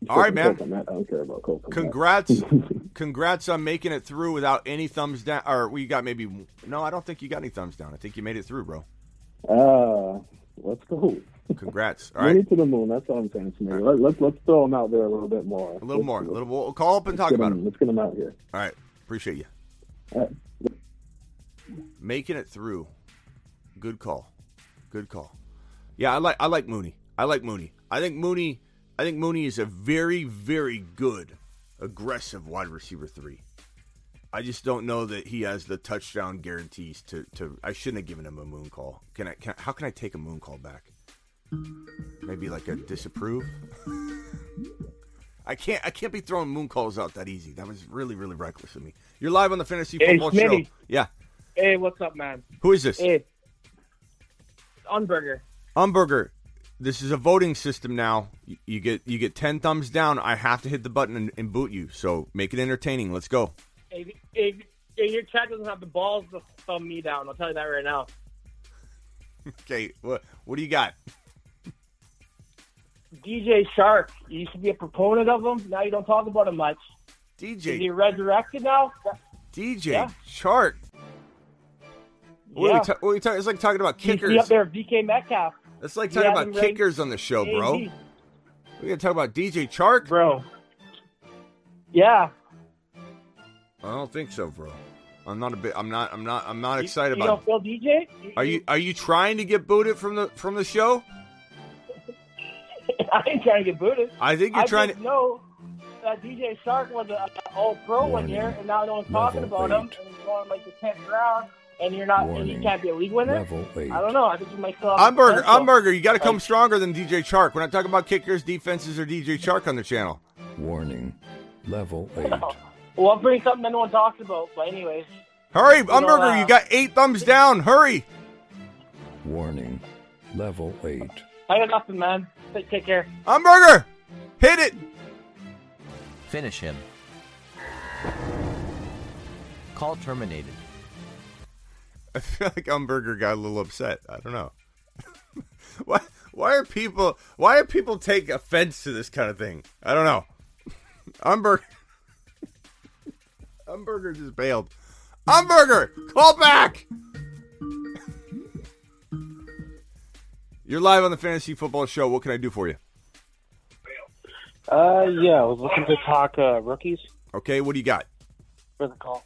All right, man. Kmet, I don't care about Cole Kmet. Congrats, congrats on making it through without any thumbs down. Or we got maybe no, I don't think you got any thumbs down. I think you made it through, bro. Uh, let's go. Congrats. All right. To the moon. That's all I'm saying. To me. Let, let's let's throw them out there a little bit more. a little more, a little. We'll call up and talk about him. Let's get them out here. All right, appreciate you All right. making it through. Good call, good call. Yeah, I like I like Mooney. I like Mooney. I think Mooney. I think Mooney is a very very good aggressive wide receiver three. I just don't know that he has the touchdown guarantees to. to I shouldn't have given him a moon call. Can I? Can, how can I take a moon call back? Maybe like a disapprove. I can't. I can't be throwing moon calls out that easy. That was really, really reckless of me. You're live on the fantasy Hey, football show. Yeah. Hey, what's up, man? Who is this? Hey, Unburger. Umberger. This is a voting system now. You, you get you get ten thumbs down. I have to hit the button and, and boot you. So make it entertaining. Let's go. If, if, if your chat doesn't have the balls to thumb me down, I'll tell you that right now. Okay. What what do you got? DJ Chark, you used to be a proponent of him. Now you don't talk about him much. Is he DJ resurrected now? DJ Yeah. Chark. What are we ta- what are we talking? It's like talking about He used to kickers. up there DK Metcalf. It's like talking about kickers on the show, bro. B. We gotta talk about DJ Chark. Bro. Yeah. I don't think so, bro. I'm not a bit. I'm not. I'm not. I'm not You- excited you about. don't feel DJ? Are you Are you trying to get booted from the from the show? I ain't trying to get booted. I think you're I trying to. know that DJ Chark was an all pro one year, and now no one's talking about him, and he's going like the tenth round, and you're not, and you can't be a league winner. Level eight. I don't know. I think you might still have. Umberger, potential. Umberger, you got to come Like- stronger than DJ Chark. We're not talking about kickers, defenses, or DJ Chark on the channel. Warning. Level 8. Well, I'm bringing something that no one talks about. But anyways, Hurry, know, Umberger, uh, you got eight thumbs down. Hurry. Warning. Level 8. I got nothing, man. Take, take care. Umberger, hit it. Finish him. Call terminated. I feel like Umberger got a little upset. I don't know. why? Why are people? Why are people take offense to this kind of thing? I don't know. Umberger. Umberger just bailed. Umberger, call back. You're live on the Fantasy Football Show. What can I do for you? Uh, yeah, I was looking to talk uh, rookies Okay, what do you got? for the call.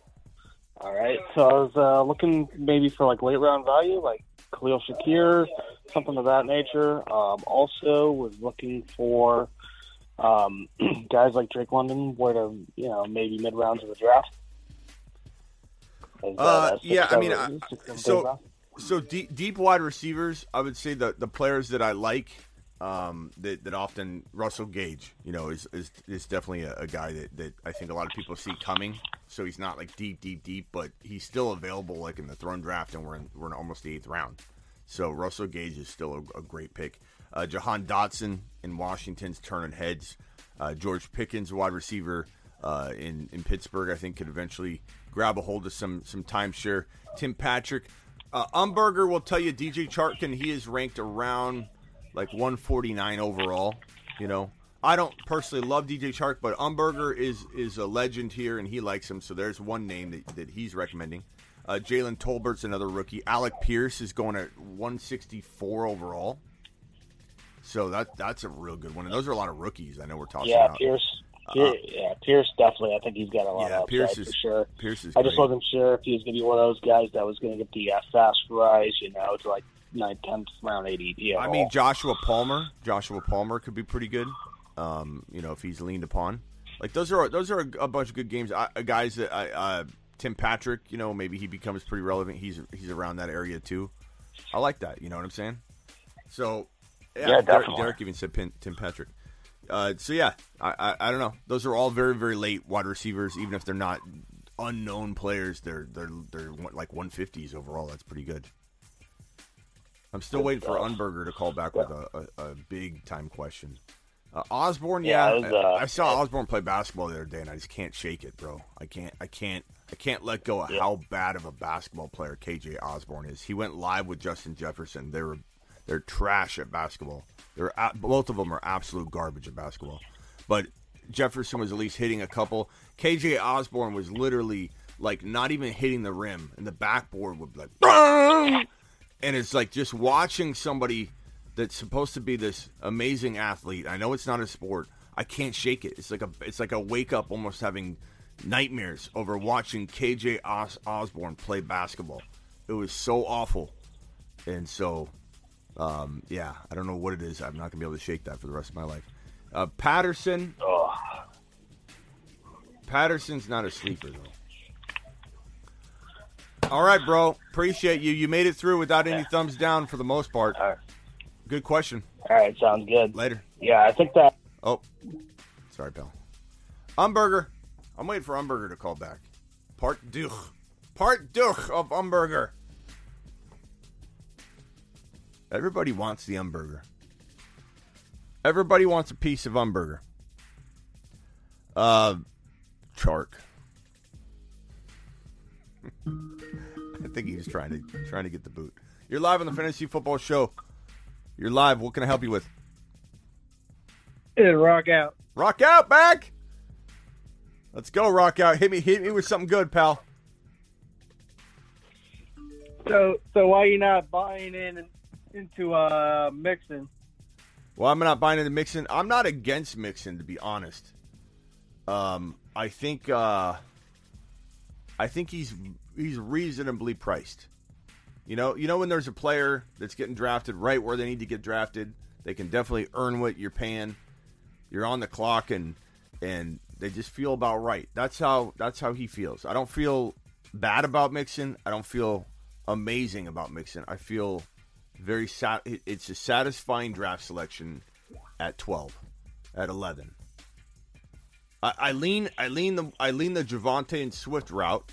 All right, so I was uh, looking maybe for like late round value, like Khalil Shakir, something of that nature. Um, also, was looking for um, guys like Drake London, where to you know maybe mid rounds of the draft. That Uh, yeah, I mean, I, six, seven, eight so so deep, deep wide receivers. I would say the the players that I like um, that that often Russell Gage, you know, is is, is definitely a, a guy that, that I think a lot of people see coming. So he's not like deep, deep, deep, but he's still available like in the throne draft, and we're in we're in almost the eighth round. So Russell Gage is still a, a great pick. Uh, Jahan Dotson in Washington's turning heads. Uh, George Pickens, wide receiver uh, in in Pittsburgh, I think could eventually grab a hold of some some timeshare. Tim Patrick, uh, Umberger will tell you DJ Charkin. He is ranked around like 149 overall. You know, I don't personally love DJ Chark, but Umberger is is a legend here, and he likes him. So there's one name that, that he's recommending. Uh, Jalen Tolbert's another rookie. Alec Pierce is going at 164 overall. So that that's a real good one. And those are a lot of rookies. I know we're talking Yeah, about. Pierce. Uh, yeah, Pierce definitely. I think he's got a lot Yeah, of Pierce for sure. Pierce is I just great. wasn't sure if he was going to be one of those guys that was going to get the uh, fast rise, you know, to like ninth, tenth round ADP. Yeah, I mean, Joshua Palmer. Joshua Palmer could be pretty good. Um, you know, if he's leaned upon. Like those are those are a, a bunch of good games. I, guys that I, uh, Tim Patrick. You know, maybe he becomes pretty relevant. He's he's around that area too. I like that. You know what I'm saying? So Yeah, Derek, definitely. Derek even said Pin, Tim Patrick. Uh, so yeah, I, I I don't know. Those are all very very late wide receivers, even if they're not unknown players. They're they're they're like 150s overall. That's pretty good. I'm still waiting for. Unberger to call back with a, a, a big time question. Uh, Osborne, Yeah, yeah, was, uh, I, I saw Osborne play basketball the other day, and I just can't shake it, bro. I can't, I can't, I can't let go of how bad of a basketball player KJ Osborne is. He went live with Justin Jefferson. They were, they're trash at basketball. They're both of them are absolute garbage at basketball. But Jefferson was at least hitting a couple. KJ Osborne was literally like not even hitting the rim, and the backboard would be like! and it's like just watching somebody that's supposed to be this amazing athlete. I know it's not a sport. I can't shake it. It's like a it's like a wake up, almost having nightmares over watching KJ Os- Osborne play basketball. It was so awful, and so um, yeah, I don't know what it is. I'm not gonna be able to shake that for the rest of my life. Uh, Patterson. Patterson's not a sleeper though. All right, bro. Appreciate you. You made it through without any thumbs down for the most part. All right. Good question. All right, sounds good. Later. Yeah, I think that. Oh, sorry, pal. Umberger. I'm waiting for Umberger to call back. Part deux. Part deux of Umberger. Everybody wants the Umberger. Everybody wants a piece of Umberger. Uh, Chark. I think he was trying to trying to get the boot. You're live on the Fantasy Football Show. You're live. What can I help you with? It'll rock out. Rock out, back. Let's go, rock out. Hit me, hit me with something good, pal. So, so why you not buying in into uh Mixon? Well, I'm not buying into Mixon. I'm not against Mixon, to be honest. Um, I think, uh, I think he's he's reasonably priced. You know, you know when there's a player that's getting drafted right where they need to get drafted, they can definitely earn what you're paying. You're on the clock, and and they just feel about right. That's how that's how he feels. I don't feel bad about Mixon. I don't feel amazing about Mixon. I feel very sat. It's a satisfying draft selection at 12, at 11. I, I lean, I lean the, I lean the Javonte and Swift route.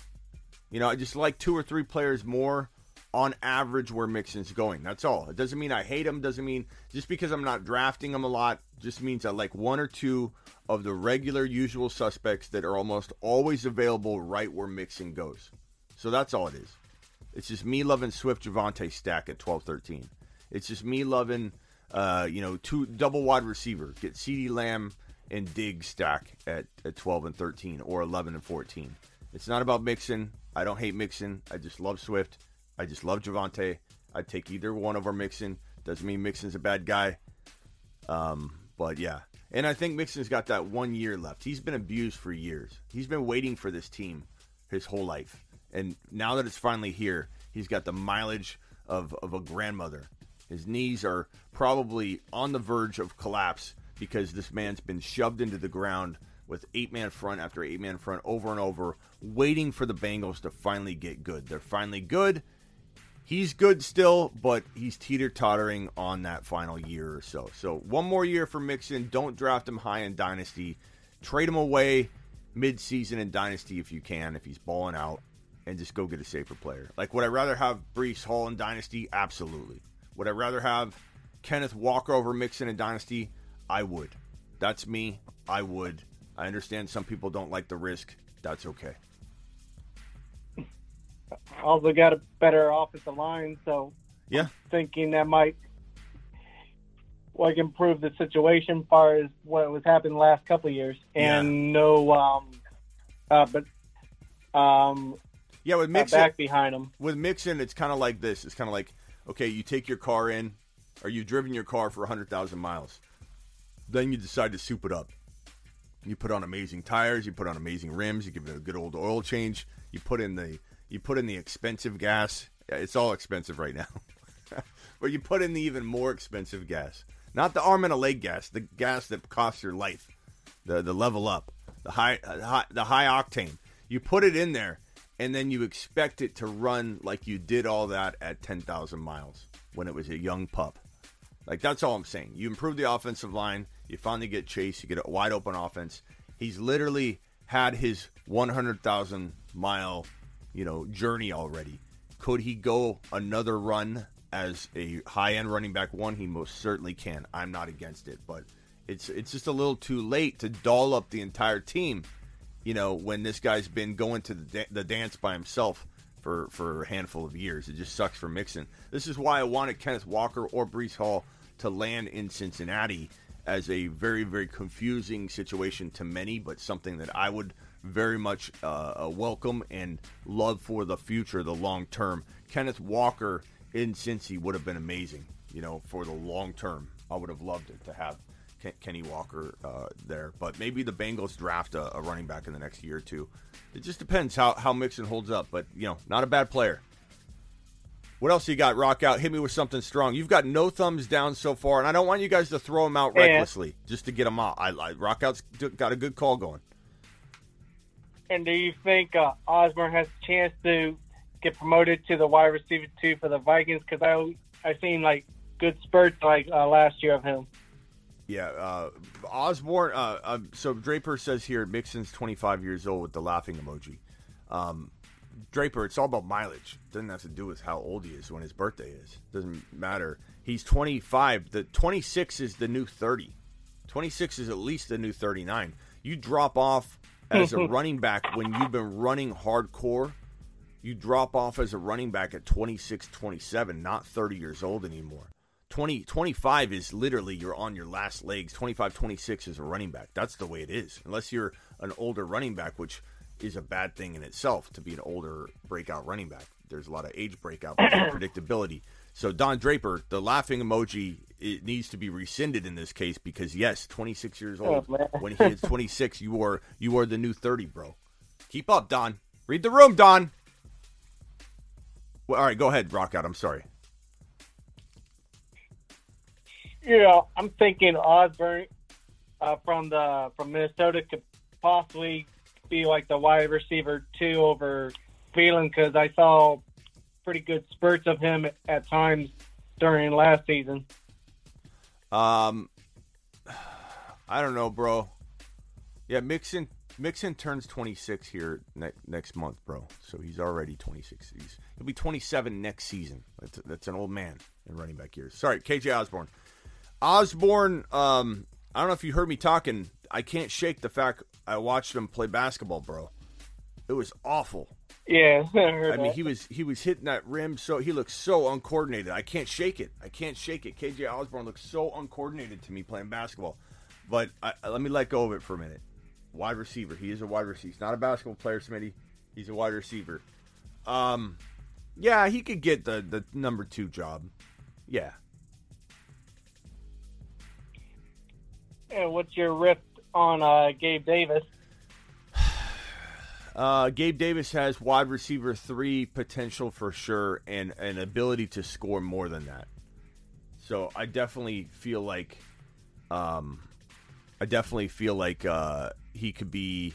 You know, I just like two or three players more on average where Mixon's going. That's all. It doesn't mean I hate him. Doesn't mean just because I'm not drafting him a lot. Just means I like one or two of the regular, usual suspects that are almost always available right where Mixon goes. So that's all it is. It's just me loving Swift Javonte stack at 12 13. It's just me loving, uh, you know, two double wide receiver. Get CeeDee Lamb and Diggs stack at, at 12 and 13 or 11 and 14. It's not about Mixon. I don't hate Mixon. I just love Swift. I just love Javonte. I'd take either one over Mixon. Doesn't mean Mixon's a bad guy. Um, but yeah. And I think Mixon's got that one year left. He's been abused for years. He's been waiting for this team his whole life. And now that it's finally here, he's got the mileage of, of a grandmother. His knees are probably on the verge of collapse because this man's been shoved into the ground with eight man front after eight man front over and over, waiting for the Bengals to finally get good. They're finally good. He's good still, but he's teeter tottering on that final year or so. So one more year for Mixon. Don't draft him high in Dynasty. Trade him away mid season in Dynasty if you can, if he's balling out, and just go get a safer player. Like, would I rather have Breece Hall in Dynasty? Absolutely. Would I rather have Kenneth Walker over Mixon in Dynasty? I would. That's me. I would. I understand some people don't like the risk. That's okay. Also got a better offensive line, so Yeah. thinking that might like improve the situation as far as what was happening the last couple of years. And no um uh but um Yeah, with uh, Mixon back behind him. with Mixon, it's kind of like this. It's kind of like, okay, you take your car in, or you've driven your car for 100,000 miles. Then you decide to soup it up. You put on amazing tires, you put on amazing rims, you give it a good old oil change, you put in the you put in the expensive gas. It's all expensive right now. but you put in the even more expensive gas. Not the arm and a leg gas, the gas that costs your life. The the level up, the high, uh, high the high octane. You put it in there and then you expect it to run like you did all that at 10,000 miles when it was a young pup. Like that's all I'm saying. You improve the offensive line, you finally get Chase, you get a wide open offense. He's literally had his 100,000 mile, you know, journey already. Could he go another run as a high end running back one? He most certainly can. I'm not against it, but it's it's just a little too late to doll up the entire team you know, when this guy's been going to the, da- the dance by himself for, for a handful of years. It just sucks for Mixon. This is why I wanted Kenneth Walker or Breece Hall to land in Cincinnati as a very, very confusing situation to many, but something that I would very much uh, uh, welcome and love for the future, the long term. Kenneth Walker in Cincy would have been amazing, you know, for the long term. I would have loved it to have Ken- Kenny Walker uh, there. But maybe the Bengals draft a, a running back in the next year or two. It just depends how, how Mixon holds up. But, you know, not a bad player. What else you got, Rock Out? Hit me with something strong. You've got no thumbs down so far, and I don't want you guys to throw them out Yeah. recklessly just to get them out. I, I Rock Out's got a good call going. And do you think uh, Osborne has a chance to get promoted to the wide receiver two for the Vikings? Because I I seen like good spurts like uh, last year of him. Yeah, uh, Osborne. Uh, uh, so Draper says here, Mixon's 25 years old with the laughing emoji. Um, Draper, it's all about mileage. Doesn't have to do with how old he is when his birthday is. Doesn't matter. He's 25. The 26 is the new 30. 26 is at least the new 39. You drop off as a running back when you've been running hardcore. You drop off as a running back at 26, 27, not 30 years old anymore. 20, 25 is literally you're on your last legs. 25, 26 is a running back. That's the way it is. Unless you're an older running back, which is a bad thing in itself to be an older breakout running back. There's a lot of age breakout predictability. So Don Draper, the laughing emoji, it needs to be rescinded in this case because yes, 26 years old. Oh, when he is 26, you are you are the new 30, bro. Keep up, Don. Read the room, Don. Well, all right, go ahead, Rock out. I'm sorry. Yeah, I'm thinking Osborne uh, from the from Minnesota could possibly be like the wide receiver two over Thielen because I saw pretty good spurts of him at times during last season. Um, I don't know, bro. Yeah, Mixon Mixon turns 26 here ne- next month, bro. So he's already 26. He's, he'll be 27 next season. That's, that's an old man in running back years. Sorry, KJ Osborne. Osborne, um, I don't know if you heard me talking. I can't shake the fact I watched him play basketball, bro. It was awful. Yeah, I I mean, he was he was hitting that rim so he looks so uncoordinated. I can't shake it. I can't shake it. KJ Osborne looks so uncoordinated to me playing basketball. But I, let me let go of it for a minute. Wide receiver. He is a wide receiver. He's not a basketball player, Smitty. He's a wide receiver. Um, yeah, he could get the the number two job. Yeah. And what's your rip on uh, Gabe Davis? Uh, Gabe Davis has wide receiver three potential for sure, and an ability to score more than that. So I definitely feel like, um, I definitely feel like uh, he could be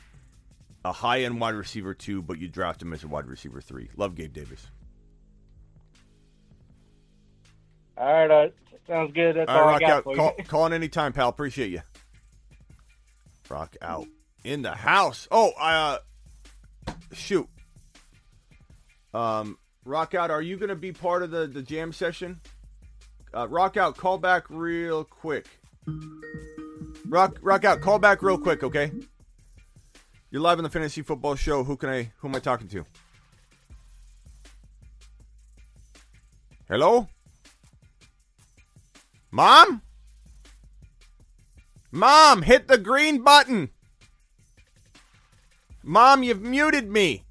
a high end wide receiver two, but you draft him as a wide receiver three. Love Gabe Davis. All right, uh, sounds good. That's All all, right, I rock got out. for Call, you. call in anytime, pal. Appreciate you. Rock out in the house. Oh, uh, shoot. Um, rock out. Are you going to be part of the the jam session? Uh, rock out. Call back real quick. Rock rock out. Call back real quick, okay? You're live on the fantasy football show. Who can I? Who am I talking to? Hello. Mom? Mom, hit the green button. Mom, you've muted me.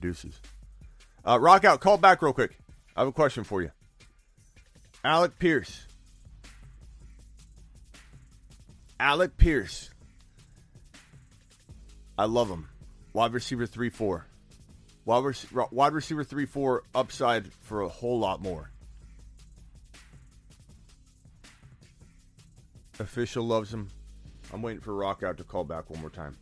Deuces. Uh, rock out. Call back real quick. I have a question for you. Alec Pierce. Alec Pierce. I love him. Wide receiver 3 4. Wide, wide receiver 3 4 upside for a whole lot more. Official loves him. I'm waiting for Rock out to call back one more time.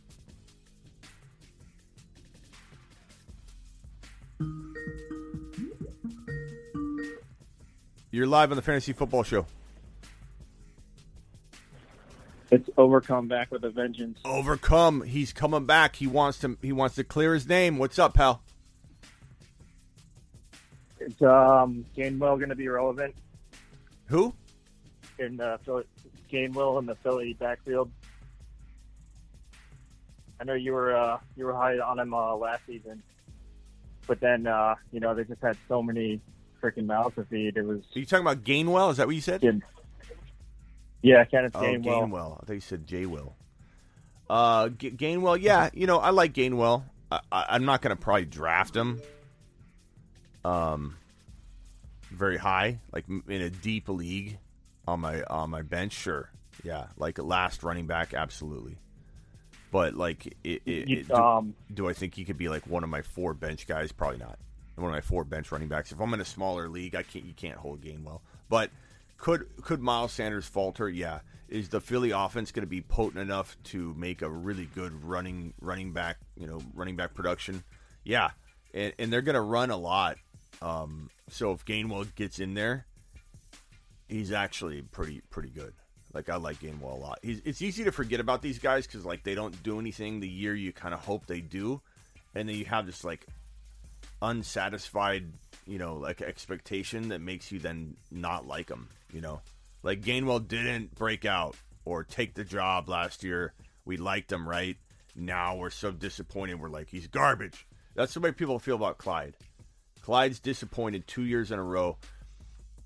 You're live on the Fantasy Football Show. It's overcome back with a vengeance. Overcome. He's coming back. He wants to. He wants to clear his name. What's up, pal? It's um Gainwell going to be relevant Who? in the Philly, Gainwell in the Philly backfield. I know you were uh, you were high on him uh, last season, but then uh, you know they just had so many freaking mouths to feed. It was Are you talking about Gainwell? Is that what you said? yeah, Kenneth Oh, Gainwell. Gainwell. I thought you said J Will. Uh, G- Gainwell. Yeah, you know I like Gainwell. I, I, I'm not going to probably draft him. Um, very high, like m- in a deep league on my on my bench. Sure, yeah, like last running back, absolutely. But like, it, it, it- do, um, do I think he could be like one of my four bench guys? Probably not. One of my four bench running backs. If I'm in a smaller league, I can't. You can't hold Gainwell. But could could Miles Sanders falter? Yeah. Is the Philly offense going to be potent enough to make a really good running running back? You know, running back production. Yeah, and, and they're going to run a lot. Um, so if Gainwell gets in there, he's actually pretty pretty good. Like I like Gainwell a lot. He's, it's easy to forget about these guys because like they don't do anything the year you kind of hope they do, and then you have this like unsatisfied, you know, like expectation that makes you then not like them. You know, like Gainwell didn't break out or take the job last year. We liked him, right? Now we're so disappointed. We're like he's garbage. That's the way people feel about Clyde. Clyde's disappointed two years in a row,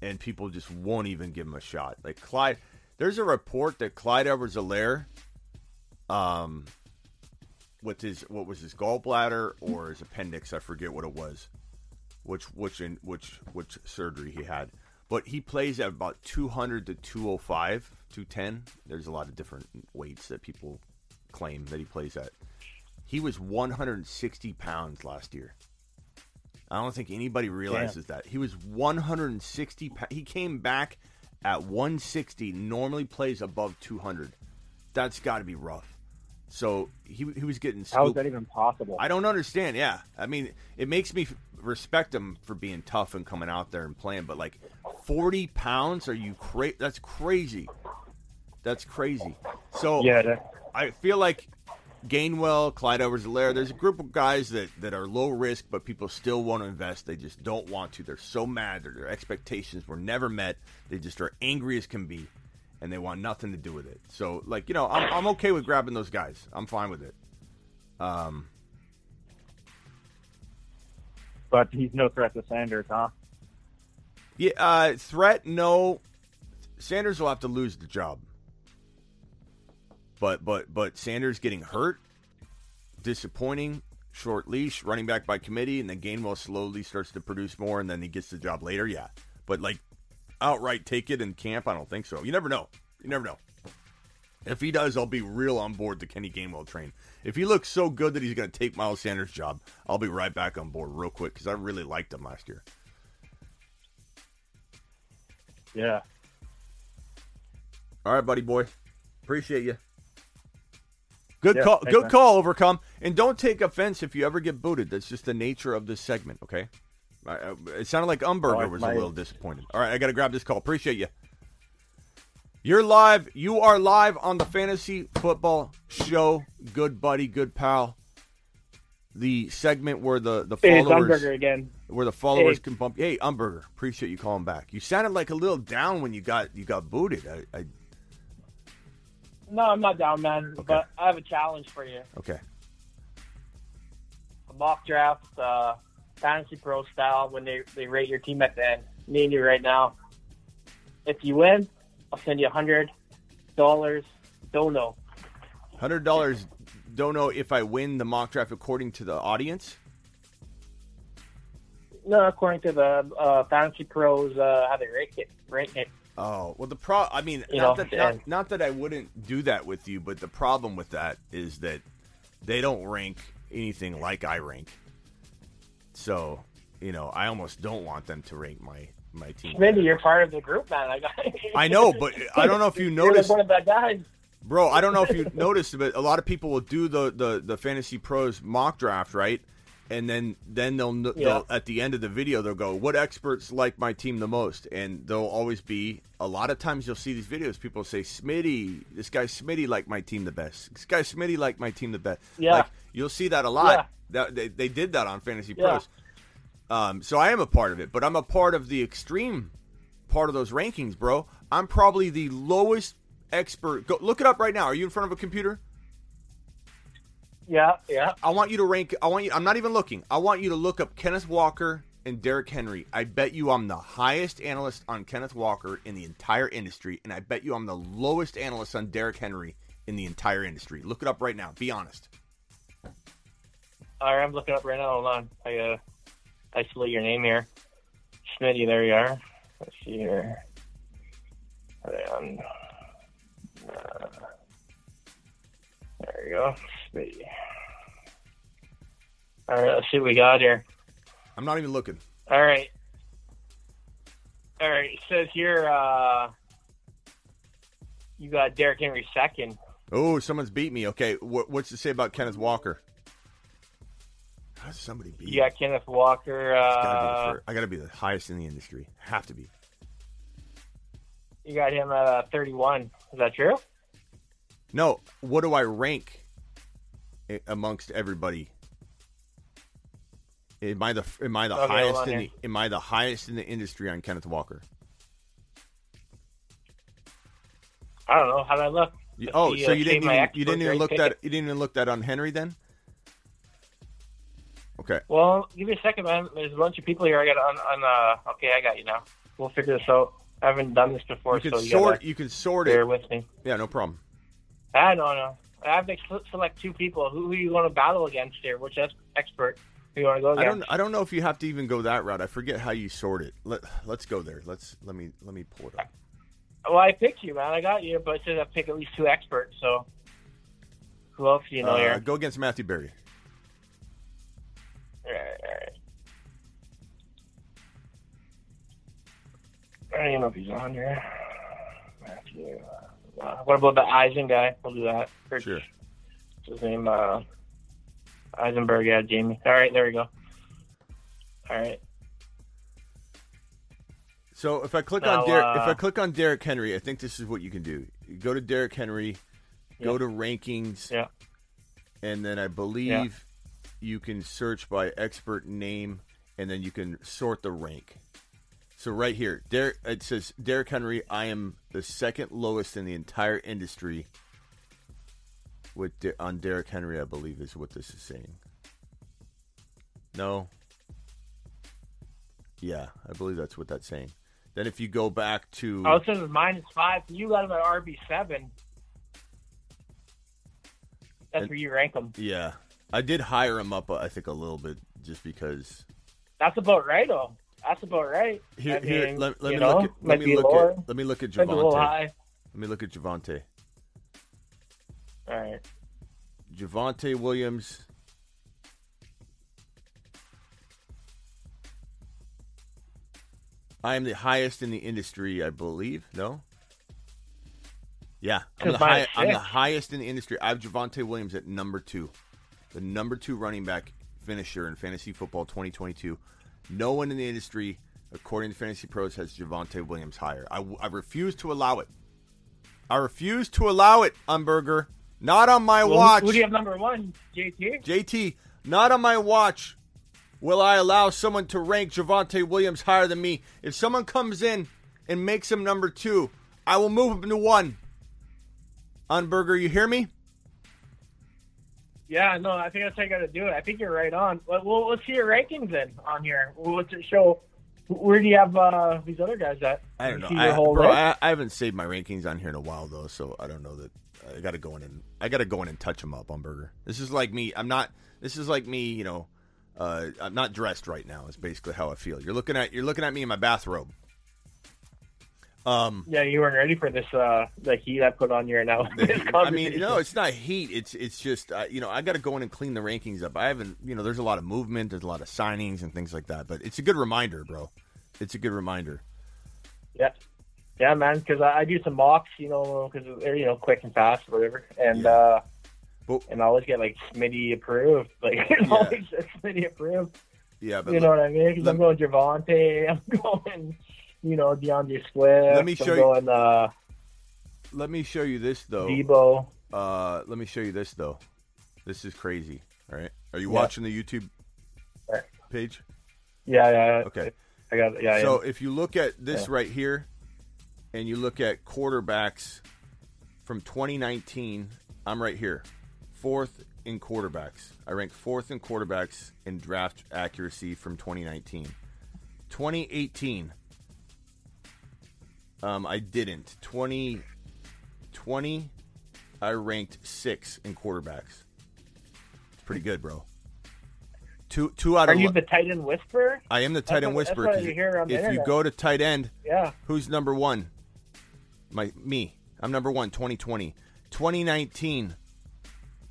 and people just won't even give him a shot. Like Clyde, there's a report that Clyde Edwards-Helaire, um, with his what was his gallbladder or his appendix, I forget what it was, which which in which which surgery he had, but he plays at about 200 to 205, 210. There's a lot of different weights that people claim that he plays at. He was 160 pounds last year. I don't think anybody realizes that. He was 160 pa- he came back at 160, normally plays above 200. That's got to be rough. So he he was getting How is that even possible? I don't understand. Yeah, I mean, it makes me respect him for being tough and coming out there and playing. But like, forty pounds? Are you crazy? That's crazy. That's crazy. So Yeah, that- I feel like Gainwell, Clyde Edwards-Helaire, there's a group of guys that, that are low risk, but people still want to invest. They just don't want to. They're so mad that their expectations were never met. They just are angry as can be, and they want nothing to do with it. So, like, you know, I'm, I'm okay with grabbing those guys. I'm fine with it. Um, but he's no threat to Sanders, huh? yeah, uh, threat, no. Sanders will have to lose the job. But but but Sanders getting hurt, disappointing, short leash, running back by committee, and then Gainwell slowly starts to produce more, and then he gets the job later. Yeah, but like outright take it in camp, I don't think so. You never know. You never know. If he does, I'll be real on board the Kenny Gainwell train. If he looks so good that he's going to take Miles Sanders' job, I'll be right back on board real quick because I really liked him last year. Yeah. All right, buddy boy. Appreciate you. Good Yeah, call. Good man. call, Overcome. And don't take offense if you ever get booted. That's just the nature of this segment. Okay. It sounded like Umberger Oh, was my- a little disappointed. All right, I got to grab this call. Appreciate you. You're live. You are live on the Fantasy Football Show. Good buddy, good pal. The segment where the the Hey, followers again. where the followers Hey. can bump. Hey, Umberger, appreciate you calling back. You sounded like a little down when you got you got booted. I, I No, I'm not down, man. But I have a challenge for you. okay. A mock draft, uh, fantasy pro style, when they, they rate your team at the end. Me and you right now. If you win, I'll send you a hundred dollars. Don't know. Hundred dollars. Don't know if I win the mock draft according to the audience. No, according to the uh, fantasy pros, uh, how they rate it. Rank it. Oh well, the pro. I mean, You not know, that not, not that I wouldn't do that with you, but the problem with that is that they don't rank anything like I rank. So you know, I almost don't want them to rank my my team. Maybe you're part of the group, man. I, I know, but I don't know if you You're noticed. like one of the guys. Bro, I don't know if you noticed, but a lot of people will do the, the, the fantasy pros mock draft, right? And then then they'll, they'll at the end of the video they'll go, "What experts like my team the most?" And they'll always be a lot of times you'll see these videos. People say, "Smitty, this guy Smitty like my team the best. This guy Smitty like my team the best." Yeah. like you'll see that a lot. Yeah. That they, they did that on fantasy Yeah. pros. Um, so I am a part of it, but I'm a part of the extreme part of those rankings, bro. I'm probably the lowest expert. Go look it up right now. Are you in front of a computer? Yeah, yeah. I want you to rank. I want you. I'm not even looking. I want you to look up Kenneth Walker and Derrick Henry. I bet you I'm the highest analyst on Kenneth Walker in the entire industry, and I bet you I'm the lowest analyst on Derrick Henry in the entire industry. Look it up right now. Be honest. All right, I'm looking up right now. Hold on. I uh, isolate your name here. Smitty, there you are. Let's see here. On? Uh, there you go. Smitty. All right, let's see what we got here. I'm not even looking. All right. All right. It says here uh, you got Derrick Henry second. Oh, someone's beat me. Okay, what, what's to say about Kenneth Walker? How does somebody beat You got Kenneth Walker. It's gotta Uh, I got to be the highest in the industry. Have to be. you got him at uh, 31. Is that true? No, what do I rank amongst everybody? Am I the am I the Okay, highest in the am I the highest in the industry on Kenneth Walker? I don't know. How did I look? You- oh, see, so uh, you save didn't even, you didn't even look pick that you didn't even look that on Henry then? Okay. Well, give me a second, man. There's a bunch of people here. I got on. on uh, okay, I got you now. We'll figure this out. I haven't done this before, You can so you sort gotta you can sort bear it. with me. Yeah, no problem. I don't know. I have to select two people. Who, who you want to battle against here? Which expert who you want to go I against? don't I don't know if you have to even go that route. I forget how you sort it. Let let's go there. Let's let me let me pull it up. Well, I picked you, man. I got you, but it says I pick at least two experts. So, who else do you know Uh, here? go against Matthew Berry. All right, all right. I don't even know if he's on here. Matthew. Uh, what about the Eisen guy? We'll do that. Or- Sure. His name? Uh, Eisenberg. Yeah, Jamie. All right, there we go. All right. So if I click Now, on Derrick, uh, if I click on Derrick Henry, I think this is what you can do. go to Derrick Henry, go Yeah. to rankings, Yeah. and then I believe you can search by expert name, and then you can sort the rank. So right here, Der- it says Derrick Henry. I am the second lowest in the entire industry. With De- on Derrick Henry, I believe is what this is saying. No. Yeah, I believe that's what that's saying. Then if you go back to Oh, it says minus five. You got him at RB seven. That's And- where you rank him. yeah, I did hire him up. uh, I think a little bit just because. That's about right, though. That's about right. Here, I here. mean, Let, let me know, look at. Let me look lower, at. Let me look at might be a little Javonte. Let me look at Javonte. All right. Javonte Williams. I am the highest in the industry, I believe. No. Yeah, I'm the, high, I'm the highest in the industry. I have Javonte Williams at number two, the number two running back finisher in fantasy football 2022. No one in the industry, according to Fantasy Pros, has Javonte Williams higher. I, I refuse to allow it. I refuse to allow it, Umberger. Not on my Well, who- watch. Who do you have number one? JT. JT, not on my watch will I allow someone to rank Javonte Williams higher than me. If someone comes in and makes him number two, I will move him to one. Umberger, you hear me? Yeah, no, I think that's how you got to do it. I think you're right on. Well, well, let's see your rankings then on here. Well, What's it show? Where do you have uh, these other guys at? I don't know. I, bro. I, I haven't saved my rankings on here in a while though, so I don't know that I got to go in and I got to go in and touch them up Umberger. This is like me. I'm not. This is like me. You know, uh, I'm not dressed right now. Is basically how I feel. You're looking at you're looking at me in my bathrobe. Um, Yeah, you weren't ready for this. Uh, the heat I put on you right now. I mean, no, it's not heat. It's it's just uh, you know I got to go in and clean the rankings up. I haven't you know there's a lot of movement, there's a lot of signings and things like that. But it's a good reminder, bro. It's a good reminder. Yeah, yeah, man. Because I, I do some mocks, you know, because they're you know quick and fast, or whatever. And uh, and I always get like Smitty approved, like it always Smitty approved. Yeah, but you know what I mean? Because I'm going Javonte, I'm going, you know, DeAndre Swift. Let me I'm show you- going, Uh, Let me show you this though. Deebo. Uh, let me show you this though. This is crazy. All right. Are you Yeah. watching the YouTube page? yeah, yeah. yeah. Okay. I got it. Yeah, so yeah. if you look at this Yeah. right here, and you look at quarterbacks from 2019, I'm right here, fourth in quarterbacks. I ranked fourth in quarterbacks in draft accuracy from 2019. 2018, um, I didn't. 2020, I ranked six in quarterbacks. It's pretty good, bro. Two two out Are of you ele- the tight end whisperer? I am the That's tight end that's whisperer. what 'cause you hear on the if you go to tight end, Yeah. who's number one? My me. I'm number one. 2020, 2019.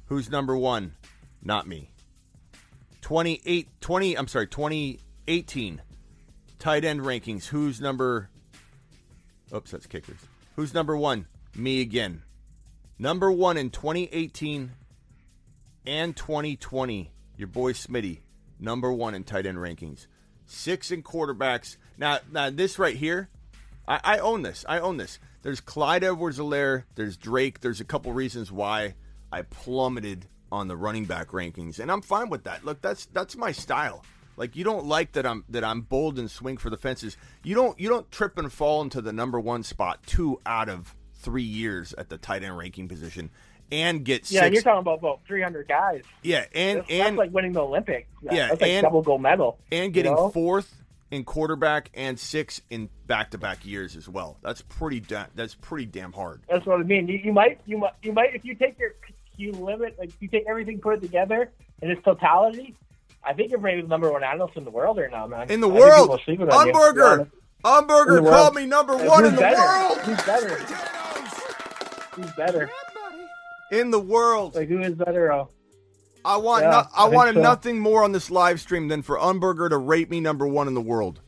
Who's number one? Not me. 28, 20. I'm sorry, 2018. Tight end rankings. Who's number? Oops, that's kickers. Who's number one? Me again. Number one in 2018 and 2020. Your boy Smitty, number one in tight end rankings. Six in quarterbacks. Now, now this right here, I, I own this. I own this. There's Clyde Edwards-Helaire. There's Drake. There's a couple reasons why I plummeted on the running back rankings, and I'm fine with that. Look, that's that's my style. Like you don't like that I'm that I'm bold and swing for the fences. You don't you don't trip and fall into the number one spot two out of three years at the tight end ranking position, and get Yeah, six. you're talking about about 300 guys. Yeah, and that's, and that's like winning the Olympics. Yeah, that's like and- double gold medal. and you getting know? fourth in quarterback and six in back-to-back years as well. That's pretty da- that's pretty damn hard. That's what I mean. You, you might, you might, you might. If you take your you limit, like you take everything put it together in its totality, I think you're maybe the number one analyst in the world right now, man. In the I world, people are sleeping on you, to be Umberger, Umberger called me number one who's in the better? world. Who's better? Who's better? In the world, like who is better? Uh, I want Yeah, no, I I, wanted so. nothing more on this live stream than for Umberger to rate me number one in the world.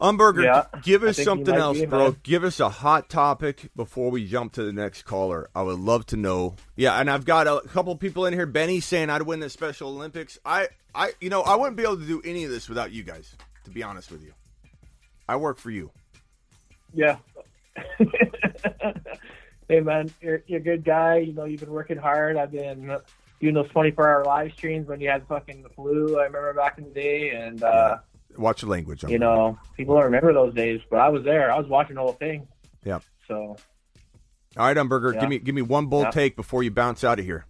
Umberger, Yeah, give us something else, bro. Give us a hot topic before we jump to the next caller. I would love to know. Yeah, and I've got a couple people in here. Benny saying I'd win the Special Olympics. I, I, you know, I wouldn't be able to do any of this without you guys. To be honest with you, I work for you. yeah. hey man, you're you're a good guy. You know, you've been working hard. I've been doing those 24 hour live streams when you had fucking the flu. I remember back in the day, and uh, Watch the language. you know, people don't remember those days, but I was there. I was watching the whole thing. Yeah. So All right, Umberger, Yeah. give me give me one bold Yeah. take before you bounce out of here.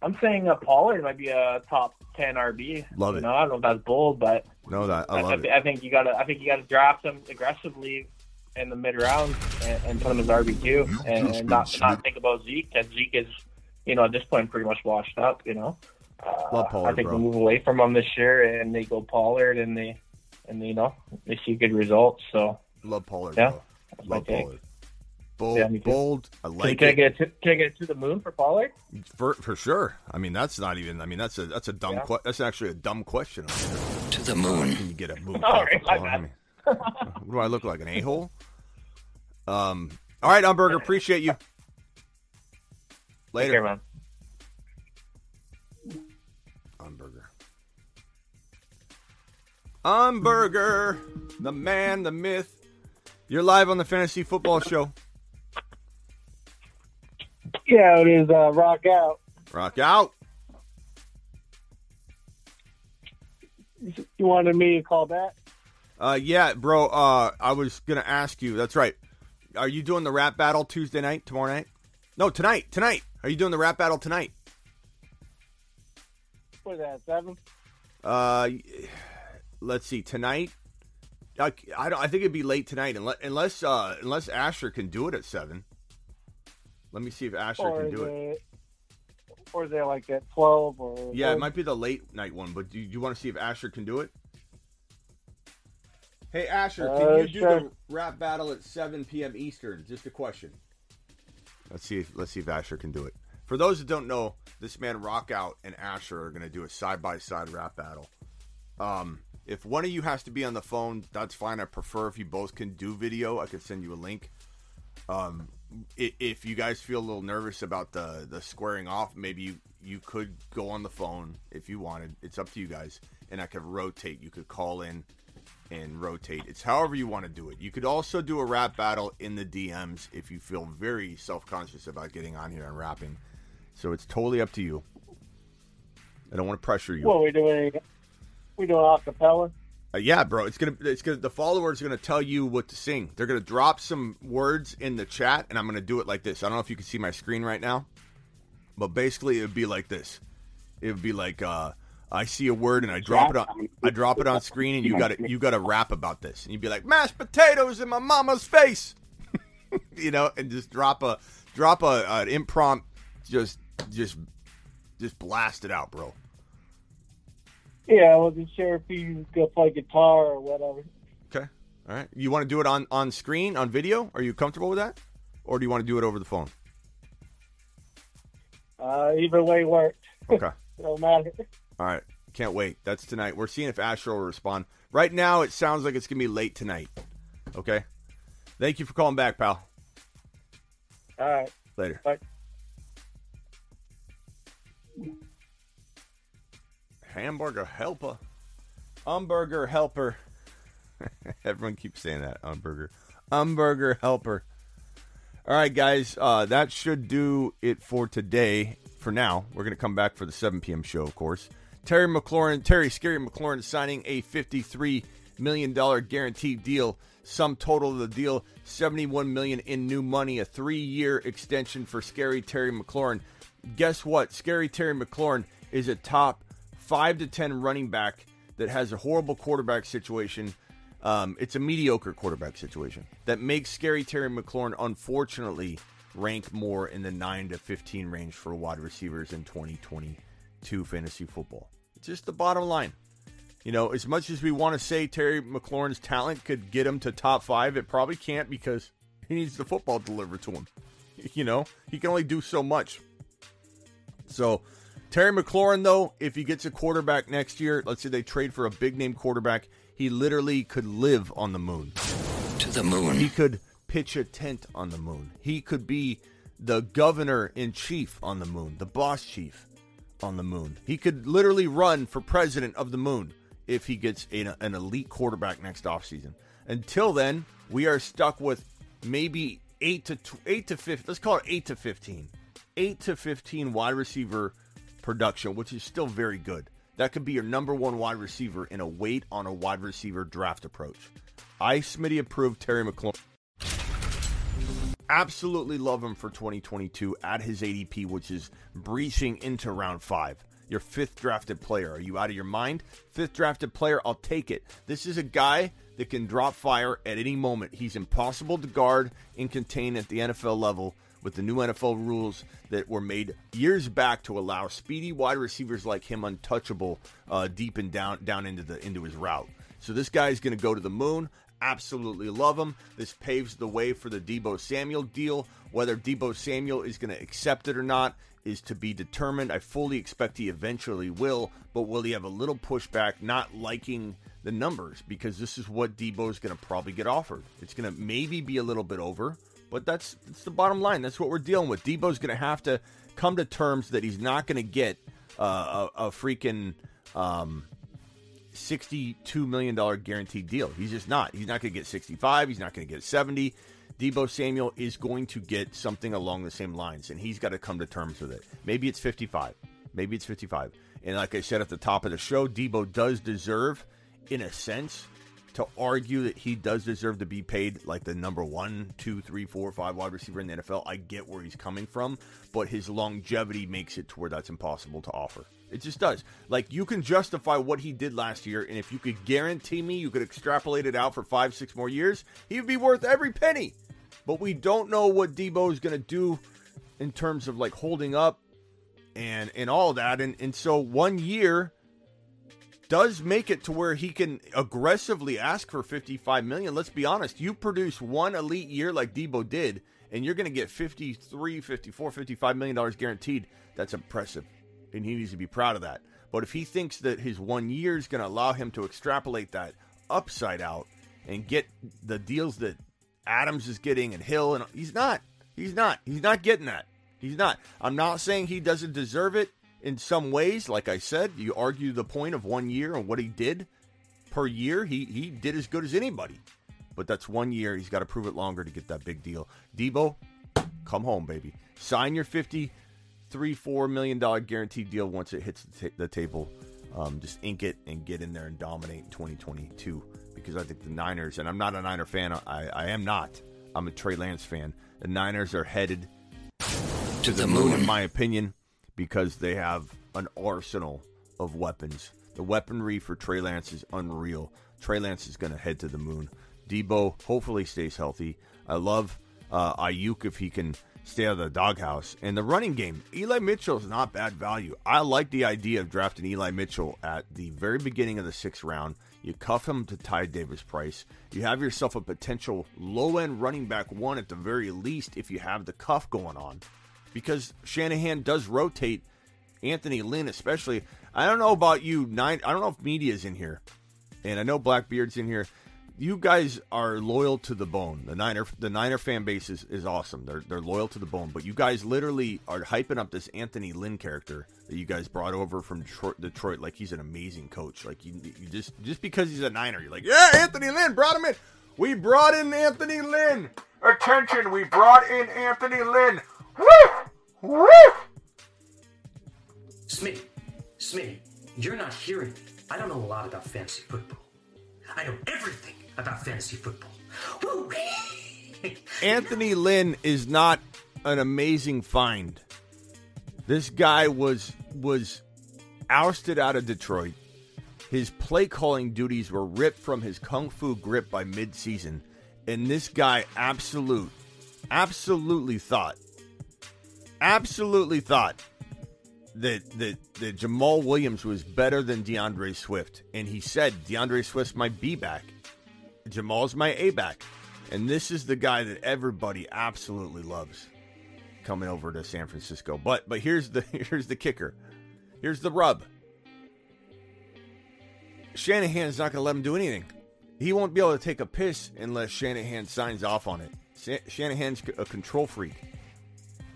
I'm saying uh, Pollard might be a top 10 RB. Love you it. Know, I don't know if that's bold, but No, that I love I, it. I think you gotta. I think you gotta draft him aggressively in the mid rounds and, and put him as RB two, and, and not not think about Zeke. Because Zeke is, you know, at this point pretty much washed up. You know, uh, Love Pollard, I think bro. we move away from him this year, and they go Pollard, and they, and you know, they see good results. So Love Pollard, yeah, bro. Love. Pollard. Bold, Yeah, me bold. I Can, like can I it get to, can I get to the moon for Pollard? for for sure. I mean, that's not even. I mean, that's a that's a dumb. Yeah. que- that's actually a dumb question. To the moon. Can you get a moon? All right, my I mean, what do I look like? An a hole? Um. All right, Umberger. Appreciate you. Later, care, man. Umberger, the man, the myth. You're live on the Fantasy Football Show. Yeah, it is uh, rock out. Rock out. You wanted me to call back? Uh, yeah, bro. Uh, I was gonna ask you. That's right. Are you doing the rap battle Tuesday night, tomorrow night? No, tonight. Tonight. Are you doing the rap battle tonight? What is that, seven? Uh, let's see. Tonight. I, I, don't, I think it'd be late tonight unless unless uh, unless Asher can do it at seven. Let me see if Asher or can do it. it? Or is it like at twelve or? Yeah, it might be the late night one, but do you, do you want to see if Asher can do it? Hey Asher, can Uh, you do sure. the rap battle at 7 p.m. Eastern? Just a question. Let's see. If, let's see if Asher can do it. For those that don't know, this man Rock Out and Asher are going to do a side by side rap battle. Um, if one of you has to be on the phone, that's fine. I prefer if you both can do video. I could send you a link. Um, if you guys feel a little nervous about the the squaring off, maybe you you could go on the phone if you wanted. It's up to you guys, and I could rotate. You could call in and rotate. It's however you want to do it. You could also do a rap battle in the DMs if you feel very self conscious about getting on here and rapping. So it's totally up to you. I don't want to pressure you. What we doing? We doing acapella? Uh, yeah, bro. It's gonna. It's gonna. The followers are gonna tell you what to sing. They're gonna drop some words in the chat, and I'm gonna do it like this. I don't know if you can see my screen right now, but basically it would be like this. It would be like uh, I see a word and I drop it on. I drop it on screen, and you got to You got to rap about this, and you'd be like mashed potatoes in my mama's face, you know, and just drop a drop a an impromptu, just just just blast it out, bro. Yeah, I wasn't sure if you go play guitar or whatever. Okay. All right. You want to do it on on screen on video? Are you comfortable with that, or do you want to do it over the phone? Uh, either way worked. Okay. Don't matter. All right. Can't wait. That's tonight. We're seeing if Asher will respond. Right now, it sounds like it's gonna be late tonight. Okay. Thank you for calling back, pal. All right. Later. Bye. Hamburger helper. Umberger helper. Everyone keeps saying that. Umberger. Umberger helper. All right, guys. Uh, that should do it for today. For now, we're going to come back for the 7 p.m. show, of course. Terry McLaurin, Terry Scary McLaurin signing a $53 million guaranteed deal. Sum total of the deal, 71 million in new money, a three-year extension for Scary Terry McLaurin. Guess what? Scary Terry McLaurin is a top five to ten running back that has a horrible quarterback situation. Um, it's a mediocre quarterback situation that makes Scary Terry McLaurin, unfortunately, rank more in the nine to fifteen range for wide receivers in 2022 fantasy football. It's just the bottom line. You know, as much as we want to say Terry McLaurin's talent could get him to top five, it probably can't because he needs the football delivered to him. You know, he can only do so much. So, Terry McLaurin, though, if he gets a quarterback next year, let's say they trade for a big name quarterback, he literally could live on the moon. To the moon. He could pitch a tent on the moon. He could be the governor in chief on the moon, the boss chief on the moon. He could literally run for president of the moon if he gets an, an elite quarterback next offseason. Until then, we are stuck with maybe eight to tw- eight to fifteen. Let's call it eight to fifteen. Eight to fifteen wide receiver production, which is still very good. That could be your number one wide receiver in a wait on a wide receiver draft approach. I Smitty approved Terry McLaurin. Absolutely love him for 2022 at his ADP, which is breaching into round five. Your fifth drafted player. Are you out of your mind? Fifth drafted player, I'll take it. This is a guy that can drop fire at any moment. He's impossible to guard and contain at the NFL level with the new NFL rules that were made years back to allow speedy wide receivers like him untouchable uh, deep and down down into the into his route. So this guy is going to go to the moon. Absolutely love him. This paves the way for the Deebo Samuel deal. Whether Deebo Samuel is going to accept it or not is to be determined. I fully expect he eventually will, but will he have a little pushback not liking the numbers because this is what Deebo is going to probably get offered. It's going to maybe be a little bit over, but that's that's the bottom line. That's what we're dealing with. Deebo's going to have to come to terms that he's not going to get uh, a, a freaking um, $62 million guaranteed deal. He's just not. He's not going to get 65. He's not going to get 70. Deebo Samuel is going to get something along the same lines, and he's got to come to terms with it. Maybe it's 55. Maybe it's 55. And like I said at the top of the show, Deebo does deserve, in a sense, to argue that he does deserve to be paid like the number one, two, three, four, five wide receiver in the NFL. I get where he's coming from, but his longevity makes it to where that's impossible to offer. It just does. Like you can justify what he did last year, and if you could guarantee me you could extrapolate it out for five, six more years, he would be worth every penny. But we don't know what Deebo is going to do in terms of like holding up and and all that, and and so one year does make it to where he can aggressively ask for 55 million. Let's be honest, you produce one elite year like Deebo did, and you're going to get 53, 54, 55 million dollars guaranteed. That's impressive and he needs to be proud of that. But if he thinks that his one year is going to allow him to extrapolate that upside out and get the deals that Adams is getting and Hill, and he's not, he's not, he's not getting that. He's not. I'm not saying he doesn't deserve it in some ways. Like I said, you argue the point of one year and what he did per year. He he did as good as anybody. But that's one year. He's got to prove it longer to get that big deal. Deebo, come home, baby. Sign your fifty-three four million dollar guaranteed deal once it hits the, t- the table. Um, just ink it and get in there and dominate in 2022 because I think the Niners, and I'm not a Niner fan, I, I am not. I'm a Trey Lance fan. The Niners are headed to the moon, in my opinion, because they have an arsenal of weapons. The weaponry for Trey Lance is unreal. Trey Lance is going to head to the moon. Deebo hopefully stays healthy. I love uh, Aiyuk if he can stay out of the doghouse. And the running game, Eli Mitchell is not bad value. I like the idea of drafting Eli Mitchell at the very beginning of the sixth round. You cuff him to Ty Davis Price. You have yourself a potential low end running back one at the very least if you have the cuff going on. Because Shanahan does rotate Anthony Lynn, especially. I don't know about you, nine. I don't know if media's in here, and I know Blackbeard's in here you guys are loyal to the bone. The Niner, the Niner fan base is, is awesome. They're they're loyal to the bone. But you guys literally are hyping up this Anthony Lynn character that you guys brought over from Detroit, Detroit like he's an amazing coach. Like you, you just just because he's a Niner, you're like, yeah, Anthony Lynn brought him in. We brought in Anthony Lynn. Attention, we brought in Anthony Lynn. Woo! Smitty, Smitty, you're not hearing me. I don't know a lot about fantasy football. I know everything about fantasy football. Anthony Lynn is not an amazing find. This guy was was ousted out of Detroit. His play calling duties were ripped from his kung fu grip by midseason, and this guy absolute absolutely thought absolutely thought that that that Jamaal Williams was better than DeAndre Swift, and he said DeAndre Swift's my B back, Jamal's my A back, and this is the guy that everybody absolutely loves coming over to San Francisco. But but here's the here's the kicker, here's the rub. Shanahan's not going to let him do anything. He won't be able to take a piss unless Shanahan signs off on it. Shanahan's a control freak.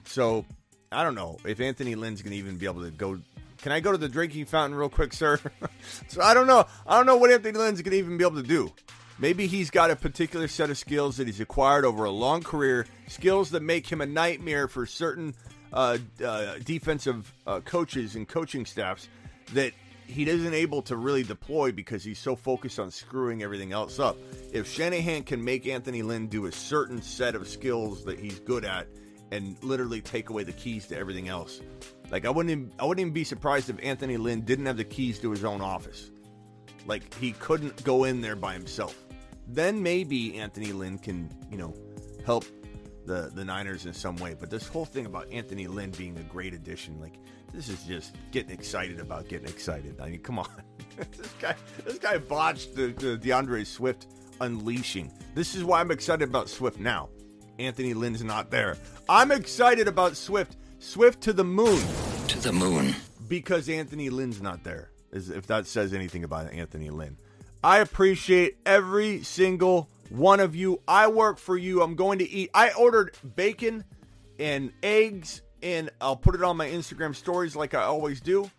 So I don't know if Anthony Lynn's going to even be able to go Can I go to the drinking fountain real quick, sir? so I don't know. I don't know what Anthony Lynn's going to even be able to do. Maybe he's got a particular set of skills that he's acquired over a long career, skills that make him a nightmare for certain uh, uh, defensive uh, coaches and coaching staffs that he isn't able to really deploy because he's so focused on screwing everything else up. If Shanahan can make Anthony Lynn do a certain set of skills that he's good at and literally take away the keys to everything else, like I wouldn't even, I wouldn't even be surprised if Anthony Lynn didn't have the keys to his own office. Like he couldn't go in there by himself. Then maybe Anthony Lynn can, you know, help the the Niners in some way. But this whole thing about Anthony Lynn being a great addition, like this is just getting excited about getting excited. I mean, come on, this guy this guy botched the, the DeAndre Swift unleashing. This is why I'm excited about Swift now. Anthony Lynn's not there. I'm excited about Swift. Swift to the moon. To the moon. Because Anthony Lynn's not there. If that says anything about Anthony Lynn. I appreciate every single one of you. I work for you. I'm going to eat. I ordered bacon and eggs, and I'll put it on my Instagram stories like I always do.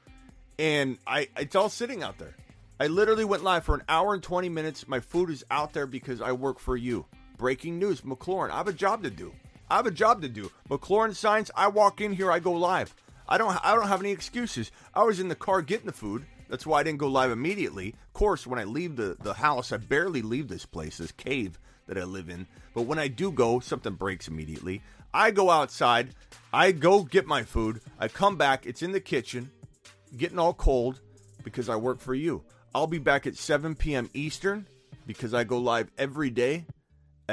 And I, it's all sitting out there. I literally went live for an hour and 20 minutes. My food is out there because I work for you. Breaking news, McLaurin. I have a job to do. I have a job to do. McLaurin signs. I walk in here. I go live. I don't. I don't have any excuses. I was in the car getting the food. That's why I didn't go live immediately. Of course, when I leave the, the house, I barely leave this place, this cave that I live in. But when I do go, something breaks immediately. I go outside, I go get my food, I come back, it's in the kitchen, getting all cold because I work for you. I'll be back at 7 p.m. Eastern because I go live every day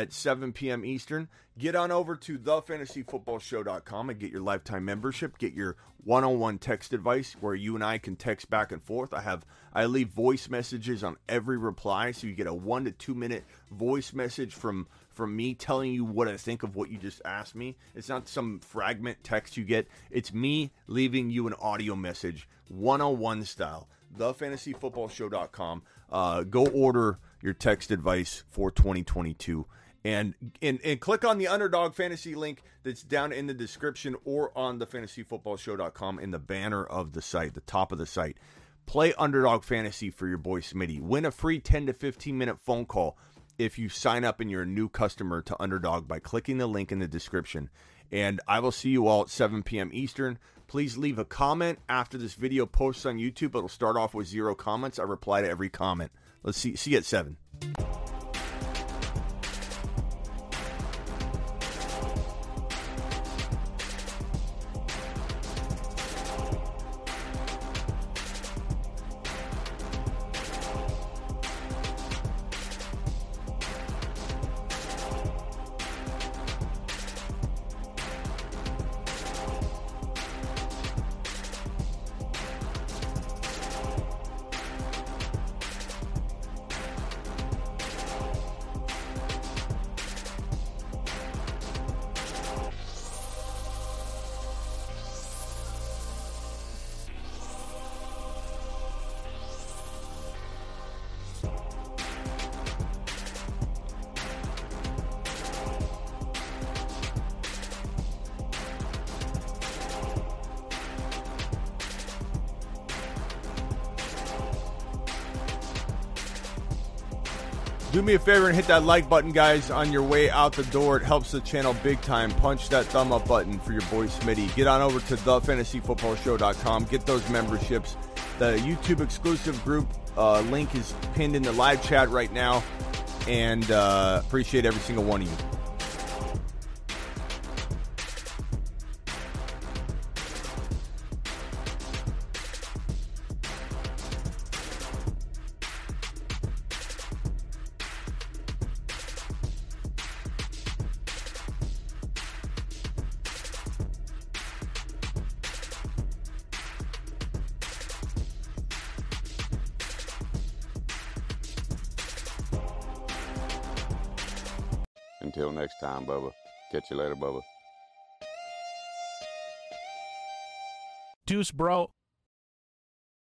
at 7 p.m. Eastern. Get on over to thefantasyfootballshow.com and get your lifetime membership. Get your one-on-one text advice where you and I can text back and forth. I have I leave voice messages on every reply, so you get a one to two minute voice message from from me telling you what I think of what you just asked me. It's not some fragment text you get. It's me leaving you an audio message, one-on-one style. Thefantasyfootballshow.com. Uh, go order your text advice for 2022 and, and and click on the underdog fantasy link that's down in the description or on the fantasyfootballshow.com in the banner of the site the top of the site. Play underdog fantasy for your boy smitty. Win a free 10 to 15 minute phone call if you sign up and you're a new customer to underdog by clicking the link in the description. And i will see you all at 7 p.m eastern. Please leave a comment after this video posts on youtube. It'll start off with zero comments. I reply to every comment. Let's see see you at 7 me a favor and hit that like button, guys, on your way out the door. It helps the channel big time. Punch that thumb up button for your boy Smitty. Get on over to thefantasyfootballshow.com. Get those memberships. The YouTube exclusive group uh, link is pinned in the live chat right now. And uh, appreciate every single one of you. You later, Bubba. Deuce, bro.